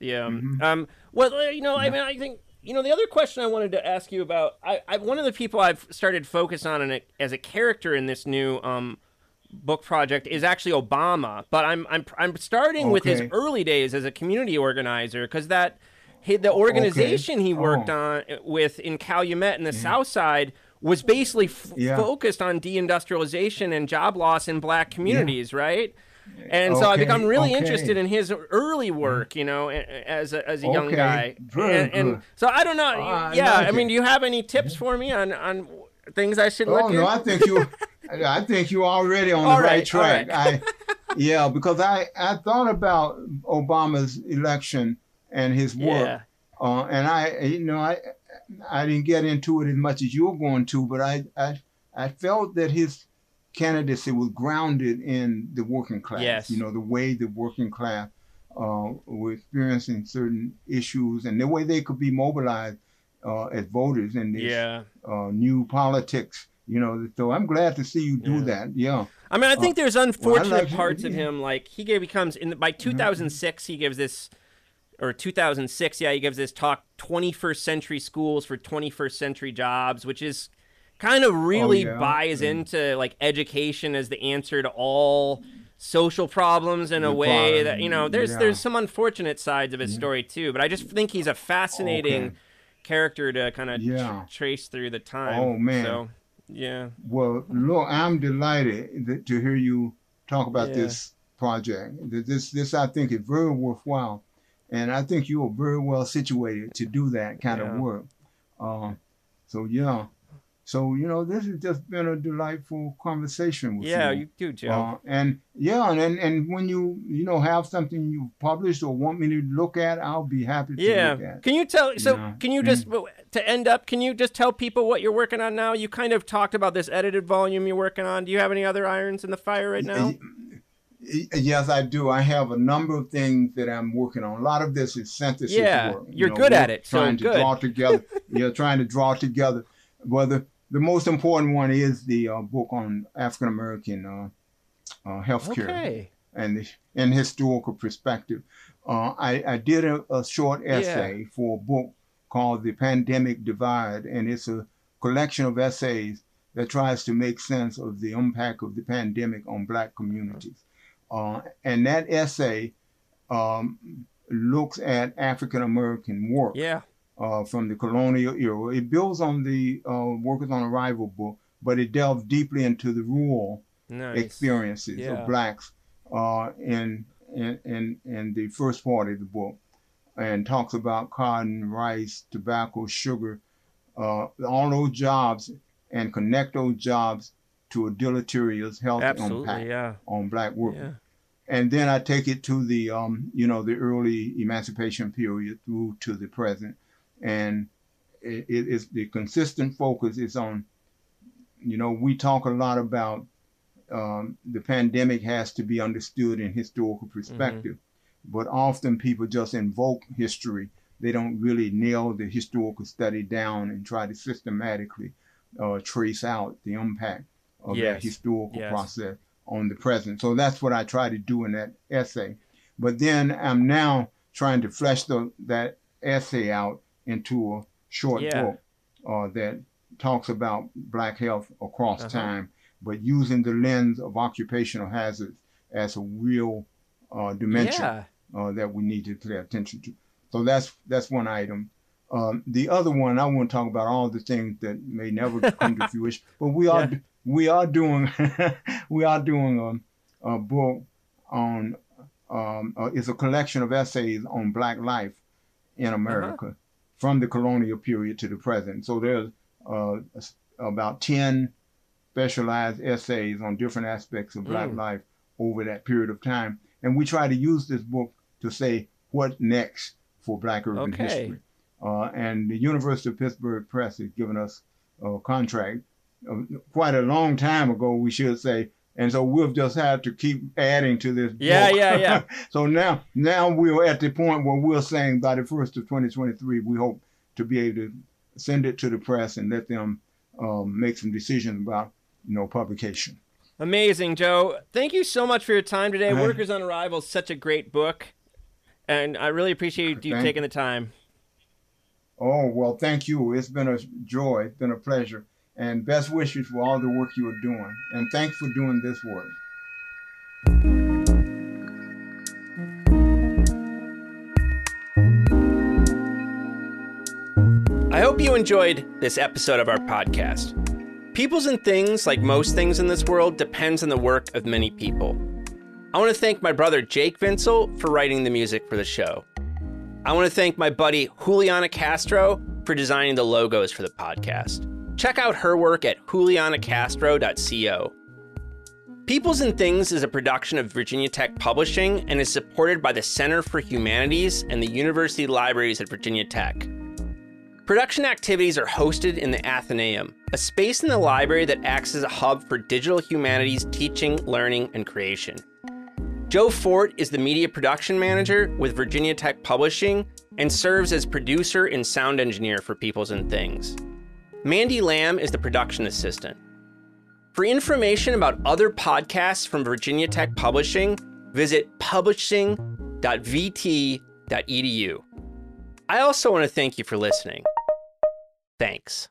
yeah.
Mhm.
Um. Well, you know, I mean, I think you know the other question I wanted to ask you about. I, I one of the people I've started focus on in a, as a character in this new um book project is actually Obama, but I'm I'm I'm starting with his early days as a community organizer because that. The organization he worked
Oh.
on uh, with in Calumet in the South Side was basically f-
Yeah.
focused on deindustrialization and job loss in black communities, right? And so I
Okay,
become really
okay.
interested in his early work, you know, as a, as a young
Okay,
guy. and, and so I don't know.
I
yeah,
like
I mean, do you have any tips for me on on things I should look
Oh no, I think you, I think you're already on
All
the
right,
right track.
all
I, yeah, because I I thought about Obama's election and his work,
Yeah.
uh, and I you know I I didn't get into it as much as you're going to, but I I I felt that his candidacy was grounded in the working class.
Yes.
You know the way the working class uh, were experiencing certain issues and the way they could be mobilized uh, as voters in this
Yeah.
uh, new politics. You know, so I'm glad to see you do
Yeah.
that. Yeah.
I mean, I think there's unfortunate
like-
parts of him. Like he becomes in the, by 2006, he gives this, or 2006, yeah, he gives this talk, 21st century schools for 21st century jobs, which is kind of really
yeah?
buys into like education as the answer to all social problems in a way that you know there's
yeah.
there's some unfortunate sides of his story too but i just think he's a fascinating
Okay.
character to kind of
Yeah.
trace through the time
Oh, man.
so yeah
Well, look, I'm delighted that, to hear you talk about
Yeah.
this project. This, this, I think, is very worthwhile, and I think you are very well situated to do that kind
Yeah.
of work. Uh, so yeah. So you know, this has just been a delightful conversation with
yeah
you.
you do joe
Uh, and yeah, and, and and when you you know have something you published or want me to look at, I'll be happy to
Yeah.
look at.
Can you tell? So
Yeah.
can you just to end up? Can you just tell people what you're working on now? You kind of talked about this edited volume you're working on. Do you have any other irons in the fire right now?
Yes, I do. I have a number of things that I'm working on. A lot of this is synthesis
Yeah,
work.
you're good at it, so
Trying to
good.
draw together. you're trying to draw together. Well, the, most important one is the uh, book on African American uh, uh, healthcare
Okay.
and the and historical perspective. Uh, I, I did a, a short essay for a book called The Pandemic Divide, and it's a collection of essays that tries to make sense of the impact of the pandemic on Black communities. Uh, and that essay um, looks at African American work
Yeah.
Uh, from the colonial era. It builds on the uh, Workers on Arrival book, but it delves deeply into the rural
Nice.
experiences
Yeah.
of blacks uh, in, in in in the first part of the book, and talks about cotton, rice, tobacco, sugar, uh, all those jobs, and connect those jobs to a deleterious health
Absolutely.
impact
Yeah.
on black workers.
Yeah.
And then I take it to the um, you know the early emancipation period through to the present, and it, it is the consistent focus is on you know we talk a lot about um, the pandemic has to be understood in historical perspective, but often people just invoke history. They don't really nail the historical study down and try to systematically uh, trace out the impact of
Yes.
that historical
Yes.
process on the present. So that's what I try to do in that essay. But then I'm now trying to flesh the, that essay out into a short
Yeah.
book uh, that talks about black health across
Uh-huh.
time, but using the lens of occupational hazards as a real uh, dimension
Yeah.
uh, that we need to pay attention to. So that's that's one item. Um, the other one I want to talk about all the things that may never come to fruition, but we are
Yeah.
we are doing we are doing a, a book on um, uh, it's a collection of essays on Black life in America from the colonial period to the present. So there's uh, about ten specialized essays on different aspects of Black
Mm.
life over that period of time, and we try to use this book to say what next for Black urban
Okay.
history. Uh, and the University of Pittsburgh Press has given us a contract uh, quite a long time ago, we should say, and so we've just had to keep adding to this.
Yeah,
book.
yeah, yeah.
so now, now we're at the point where we're saying by the first of 2023, we hope to be able to send it to the press and let them um, make some decisions about, you know, publication.
Amazing, Joe. Thank you so much for your time today.
Hey.
Workers on Arrival is such a great book, and I really appreciate you taking the time.
Oh, well, thank you. It's been a joy. It's been a pleasure. And best wishes for all the work you are doing. And thanks for doing this work.
I hope you enjoyed this episode of our podcast. Peoples and things, like most things in this world, depends on the work of many people. I want to thank my brother Jake Vinsel for writing the music for the show. I want to thank my buddy Juliana Castro for designing the logos for the podcast. Check out her work at julianacastro.co. Peoples and Things is a production of Virginia Tech Publishing and is supported by the Center for Humanities and the University Libraries at Virginia Tech. Production activities are hosted in the Athenaeum, a space in the library that acts as a hub for digital humanities teaching, learning, and creation. Joe Fort is the media production manager with Virginia Tech Publishing and serves as producer and sound engineer for Peoples and Things. Mandy Lamb is the production assistant. For information about other podcasts from Virginia Tech Publishing, visit publishing.vt.edu. I also want to thank you for listening. Thanks.